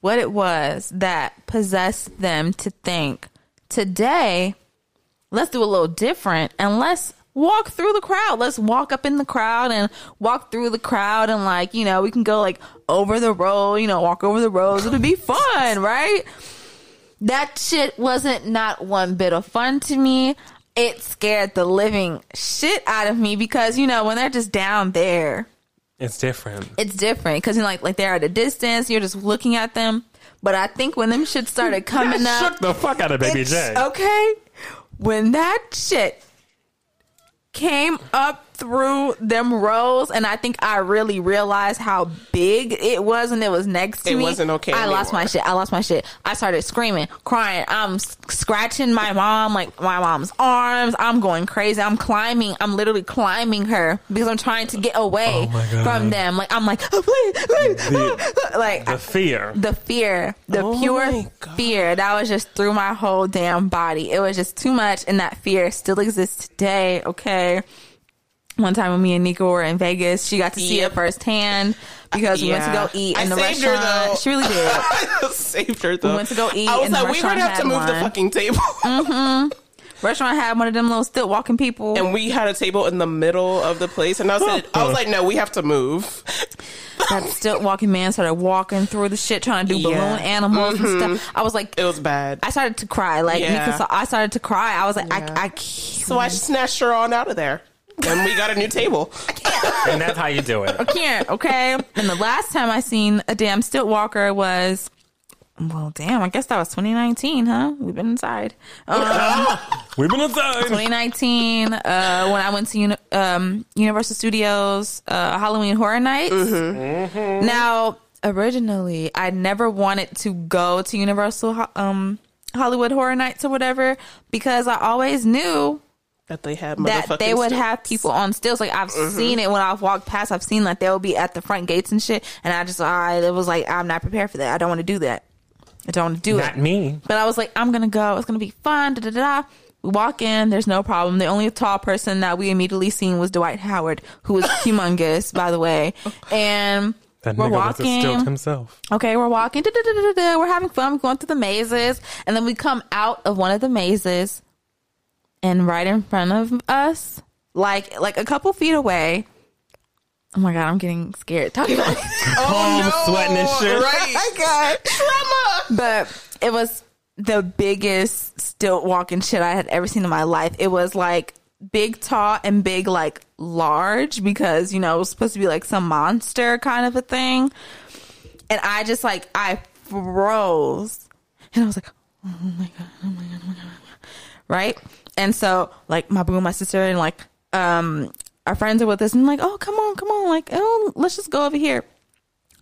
what it was that possessed them to think today let's do a little different and let's walk through the crowd let's walk up in the crowd and walk through the crowd and like you know we can go like over the road you know walk over the roads it'll be fun right that shit wasn't not one bit of fun to me it scared the living shit out of me because you know when they're just down there It's different. it's different because you know, like like they're at a distance. You're just looking at them. But I think when them shit started coming up, shook the fuck out of Baby J. Okay, when that shit came up through them rows, and I think I really realized how big it was, and it was next to It me. It wasn't okay I lost my shit. I lost my shit. I started screaming, crying. I'm scratching my mom, like my mom's arms. I'm going crazy. I'm climbing. I'm literally climbing her because I'm trying to get away Oh from them. Like I'm like, oh, please, please. like The fear. the fear, the Oh pure fear that was just through my whole damn body. It was just too much, and that fear still exists today. Okay. One time when me and Nico were in Vegas, she got to see Yep. it firsthand because we went to go eat I in the saved her, restaurant. though. She really did. I saved her though. went to go eat I was the like, gonna restaurant have to move the one. fucking table. restaurant had one of them little stilt walking people. and we had a table in the middle of the place, and I said, I was like, no, we have to move. that stilt walking man started walking through the shit trying to do balloon Yeah. Mm-hmm. animals and stuff. I was like, It was bad. I started to cry. Like Yeah. Nika saw, I started to cry. I was like. I, I can't. so I snatched her on out of there, and we got a new table. and that's how you do it. I can't, okay? And the last time I seen a damn stilt walker was, well, damn, I guess that was 2019, huh? We've been inside. Um, We've been inside. 2019, uh, when I went to uni- um, Universal Studios uh, Halloween Horror Nights. Now, originally, I never wanted to go to Universal um, Hollywood Horror Nights or whatever because I always knew That they had that they would stilts. have people on stilts. Like I've mm-hmm. seen it when I've walked past. I've seen like they'll be at the front gates and shit. And I just, I it was like, I'm not prepared for that. I don't want to do that. I don't want to do Not it. me. But I was like, I'm gonna go. It's gonna be fun. Da da da. da. We walk in. There's no problem. The only tall person that we immediately seen was Dwight Howard, who was humongous, by the way. And That we're nigga was a stilt walking. himself. Okay, we're walking. Da, da, da, da, da, we're having fun. We're going through the mazes, and then we come out of one of the mazes, and right in front of us, like like a couple feet away, Oh my god, I'm getting scared talking about it. Oh, Home sweating and shit. Right. god. Trauma. But it was the biggest stilt walking shit I had ever seen in my life. It was like big, tall, and big, like large because, you know, it was supposed to be like some monster kind of a thing. And I just like, I froze. And I was like, oh my God, oh my God, oh my God. Oh oh right? And so, like, my boo and my sister and like, um, our friends are with us and I'm like, oh, come on, come on. Like, oh, let's just go over here.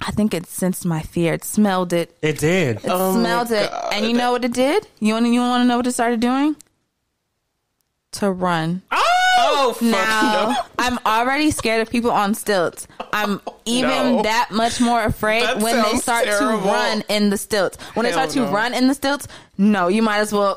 I think it sensed my fear. It smelled it. It did. It smelled it. And you know what it did? You want you want to know what it started doing? To run. Oh fuck Now, no. I'm already scared of people on stilts. I'm even No. that much more afraid That when they start terrible. to run in the stilts. When they Hell start to no. run in the stilts, no, you might as well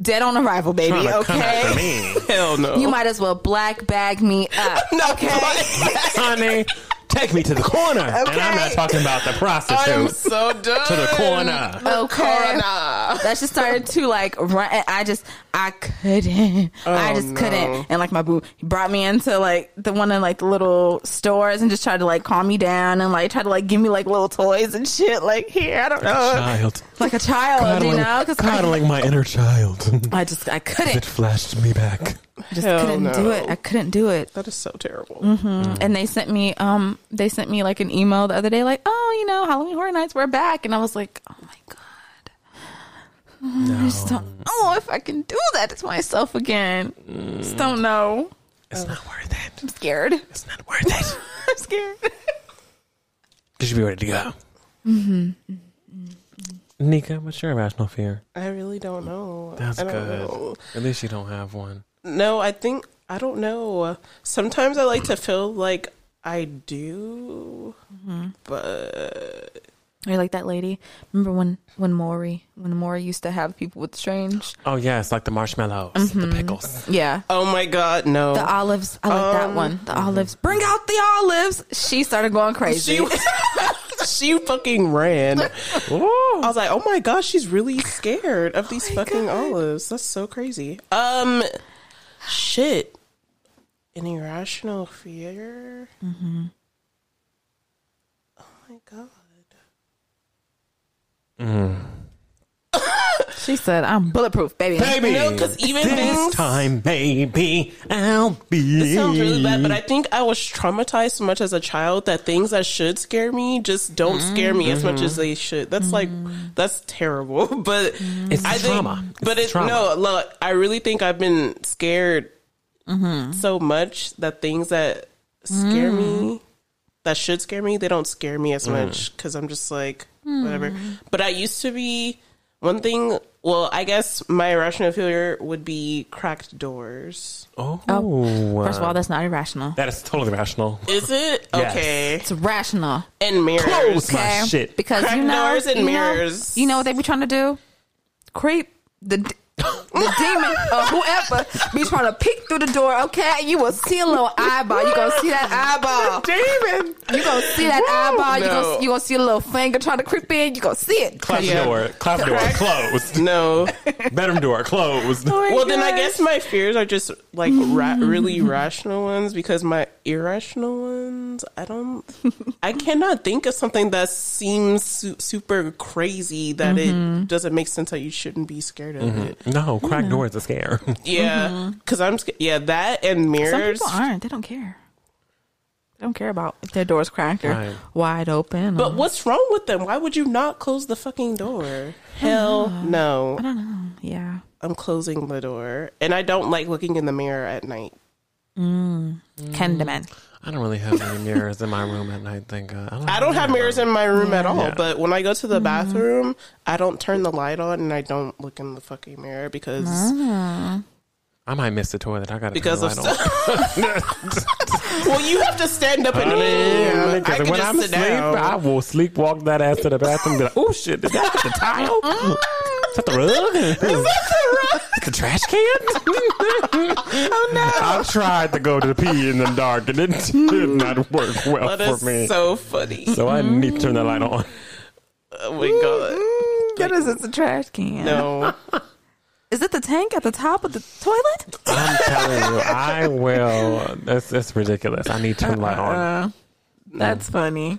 dead on arrival, baby. Trying to come after Okay. me. Hell no. You might as well black bag me up. no, Okay. Honey, take me to the corner. And I'm not talking about the I'm prostitute. so done. to the corner. Okay. Corner. that just started to like run. I just, I couldn't. Oh, I Oh, just no. couldn't. And like my boo, he brought me into like the one of like the little stores and just tried to like calm me down and like try to like give me like little toys and shit. Like here, I don't know, A Child. like a child, you know? Because I, coddling my inner child. I just, I couldn't. It flashed me back. I just Hell couldn't do it. I couldn't do it. That is so terrible. Mm-hmm. And they sent me, um, they sent me like an email the other day, like, oh, you know, Halloween Horror Nights, we're back. And I was like, oh my god. I just don't know if I can do that to myself again. Just don't know. It's not worth it. I'm scared. It's not worth it. I'm scared. You should be ready to go. Mm-hmm. Nika, what's your irrational fear? I really don't know. That's I don't good. know. At least you don't have one. No, I think I don't know. Sometimes I like to feel like I do, but Are you like that lady? Remember when when Maury when Maury used to have people with strange? Oh yes, like the marshmallows, the pickles. Yeah. oh my god, no. The olives. I like that Um, one. The olives. Bring out the olives. She started going crazy. she she fucking ran. I was like, oh my gosh, she's really scared of these fucking olives. That's so crazy. Um, shit. An irrational fear. Mm-hmm. Oh my god. She said, "I'm bulletproof, baby." Baby, No, 'cause even this things- time, maybe I'll be. It sounds really bad, but I think I was traumatized so much as a child that things that should scare me just don't scare me as much as mm-hmm. they should. That's like mm-hmm. that's terrible. But mm-hmm. It's I think, trauma. But It's it, trauma. no, look, I really think I've been scared so much that things that scare me, mm. that should scare me, they don't scare me as mm. much because I'm just like mm. whatever. But I used to be one thing. Well, I guess my irrational fear would be cracked doors. Oh. oh, First of all, that's not irrational. that is totally rational. Is it Yes. okay? It's rational. And mirrors. Close my Okay, shit. because Crack you know, doors and you know- mirrors. You know what they be trying to do? Creep the d- the demon or whoever be trying to peek through the door. Okay, you will see a little eyeball. You gonna see that eyeball. Demon. You gonna see that eyeball. You no. gonna you gonna see a little finger trying to creep in. You gonna see it. Clap Yeah. door. Clap door closed. No. Bedroom door closed. well, then I guess my fears are just like ra- really rational ones because my irrational ones, I don't, I cannot think of something that seems su- super crazy that it doesn't make sense that you shouldn't be scared of mm-hmm. it. No, crack hmm. door is a scare. Yeah, mm-hmm. because I'm scared. Yeah, that and mirrors. Some people aren't. They don't care. They don't care about if their door's cracked or Right. wide open. But or- what's wrong with them? Why would you not close the fucking door? Hell no. I don't know. Yeah. I'm closing the door. And I don't like looking in the mirror at night. Mm. Candyman. I don't really have any mirrors in my room at night. Thank God. I don't have mirrors in my room at all, Yeah. but when I go to the mm-hmm. bathroom, I don't turn the light on and I don't look in the fucking mirror because ah. I might miss the toilet. I got to because turn of the light stuff. well, you have to stand up and Honey, aim. I because can when just I'm sit asleep, down. I will sleepwalk that ass to the bathroom. And be like, oh shit, is that the tile? is that the rug? Is that the trash can? oh no! I've tried to go to the pee in the dark, and it did not work well that is for me. so funny. so I need to turn the light on. Oh my god, That is it's a trash can. no. Is it the tank at the top of the toilet? I'm telling you, I will. That's that's ridiculous. I need to turn the light on. Uh, that's funny.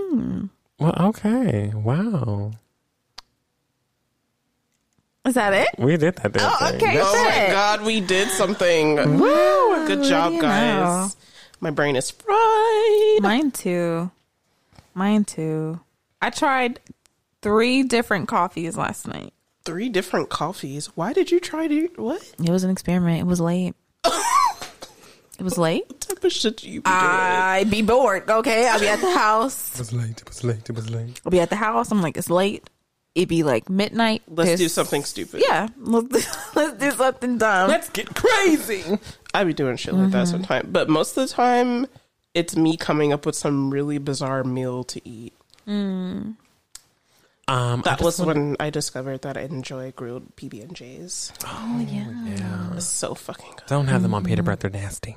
Well, okay. Wow. Is that it? We did that. damn Oh, thing. okay. That's- Oh my Sick. god, we did something. Woo! Good job, you guys. My brain is fried. Mine too. Mine too. I tried three different coffees last night. Three different coffees. Why did you try to what? It was an experiment. It was late. it was late. What type of shit do you be doing? I'd be bored. Okay, I'll be at the house. It was late. It was late. It was late. I'll be at the house. I'm like, it's late. It'd be like midnight. Let's do something stupid. Yeah, let's, let's do something dumb. Let's get crazy. I be doing shit like that Mm-hmm. sometimes. But most of the time, it's me coming up with some really bizarre meal to eat. Um, That was wanna- when I discovered that I enjoy grilled PB and J's. oh yeah. It's so fucking good. don't have them on pita bread. They're nasty.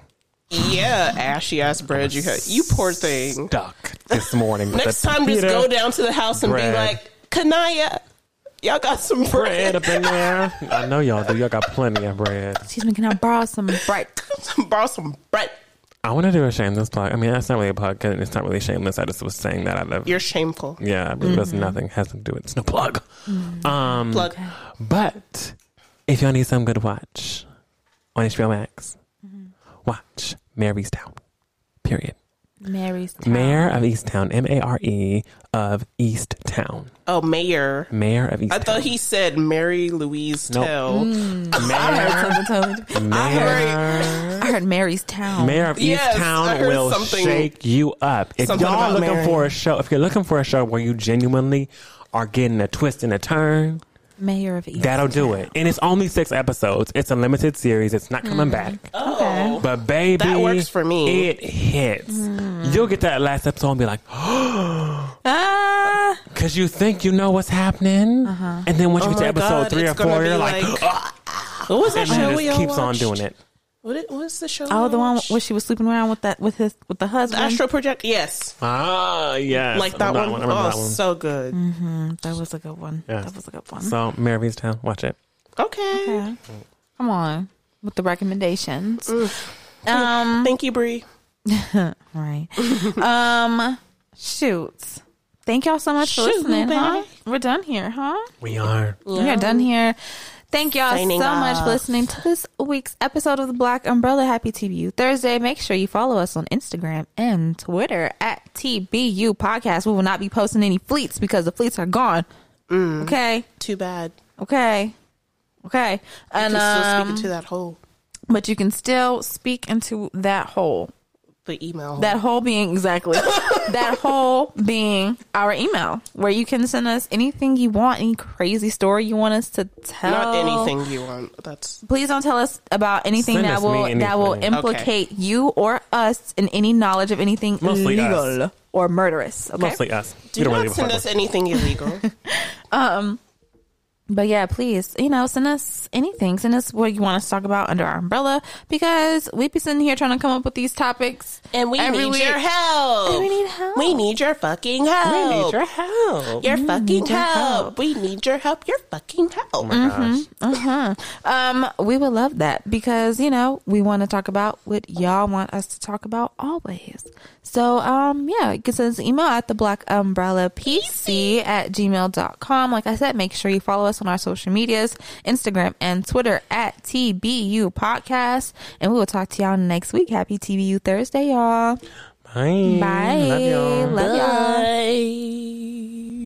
Yeah, ashy ass bread you had. You poor thing. Stuck this morning. Next time, just go down to the house and bread. be like, Kanaya, y'all got some bread bread. up in there. I know y'all do. Y'all got plenty of bread. Excuse me, can I borrow some bread? Borrow some bread. I want to do a shameless plug. I mean, that's not really a plug. 'cause It's not really shameless. I just was saying that out of You're shameful. yeah. It really does nothing. Has to do with it. it's no plug. Mm-hmm. Um, Plug. But if y'all need some good watch on HBO Max, mm-hmm. watch Mary's Town. Period. Mary's Mayor of Easttown. M A R E of East Town. Oh, mayor. Mayor of East. I thought he said Mary Louise Nope. Tell. Hmm. I heard something totally. I heard, I heard Mary's Town. Mayor of Yes, East I Town will shake you up. If y'all looking Mary. for a show, if you're looking for a show where you genuinely are getting a twist and a turn, Mayor of East. that'll do it. And it's only six episodes. It's a limited series. It's not coming back. Oh. But baby, That works for me. It hits. You'll get that last episode and be like, Ah, because you think you know what's happening, and then once you Oh get to my episode God, three or it's gonna four, be you're like, like- "Ah," What was that and show then we it all just keeps on watched? doing it. What, it, what was the show? oh, we the one where she was sleeping around with that with his with the husband. Astro Project? Yes. Ah, yes, Like that, I one. remember Oh, that one. so good. that was a good one. Yes. That was a good one. So Mayor of Town, watch it. Okay. Okay. Come on with the recommendations. Um, Thank you, Bree. right. um, shoots. Thank y'all so much for Shoot, listening. Huh? We're done here, huh? We are. We are done here. Thank y'all Signing so much for listening to this week's episode of the Black Umbrella Happy TBU Thursday. Make sure you follow us on Instagram and Twitter at TBU Podcast. We will not be posting any fleets because the fleets are gone. Okay. Too bad. Okay. Okay. You And can still um, speak into that hole. but you can still speak into that hole. The email. That hole being exactly that hole being our email, where you can send us anything you want, any crazy story you want us to tell. Not anything you want. That's Please don't tell us about anything Send that will me that will anything. implicate you or us in any knowledge of anything Mostly illegal us. or murderous. Okay? Mostly us. do You don't really send us anything illegal. Um, But yeah, please, you know, send us anything. Send us what you want us to talk about under our umbrella because we be sitting here trying to come up with these topics. and we need week. your help. And we need help. We need your fucking help. We need your help. Your fucking need help. help. We need your help. Your fucking help. Oh my gosh. Um, we would love that because, you know, we want to talk about what y'all want us to talk about always. So, um, yeah, you can send us an email at the black umbrella pc at gmail.com. Like I said, make sure you follow us on our social medias, Instagram and Twitter at TBU podcast. And we will talk to y'all next week. Happy TBU Thursday, y'all. Bye. Bye. Love y'all. Love y'all. Bye.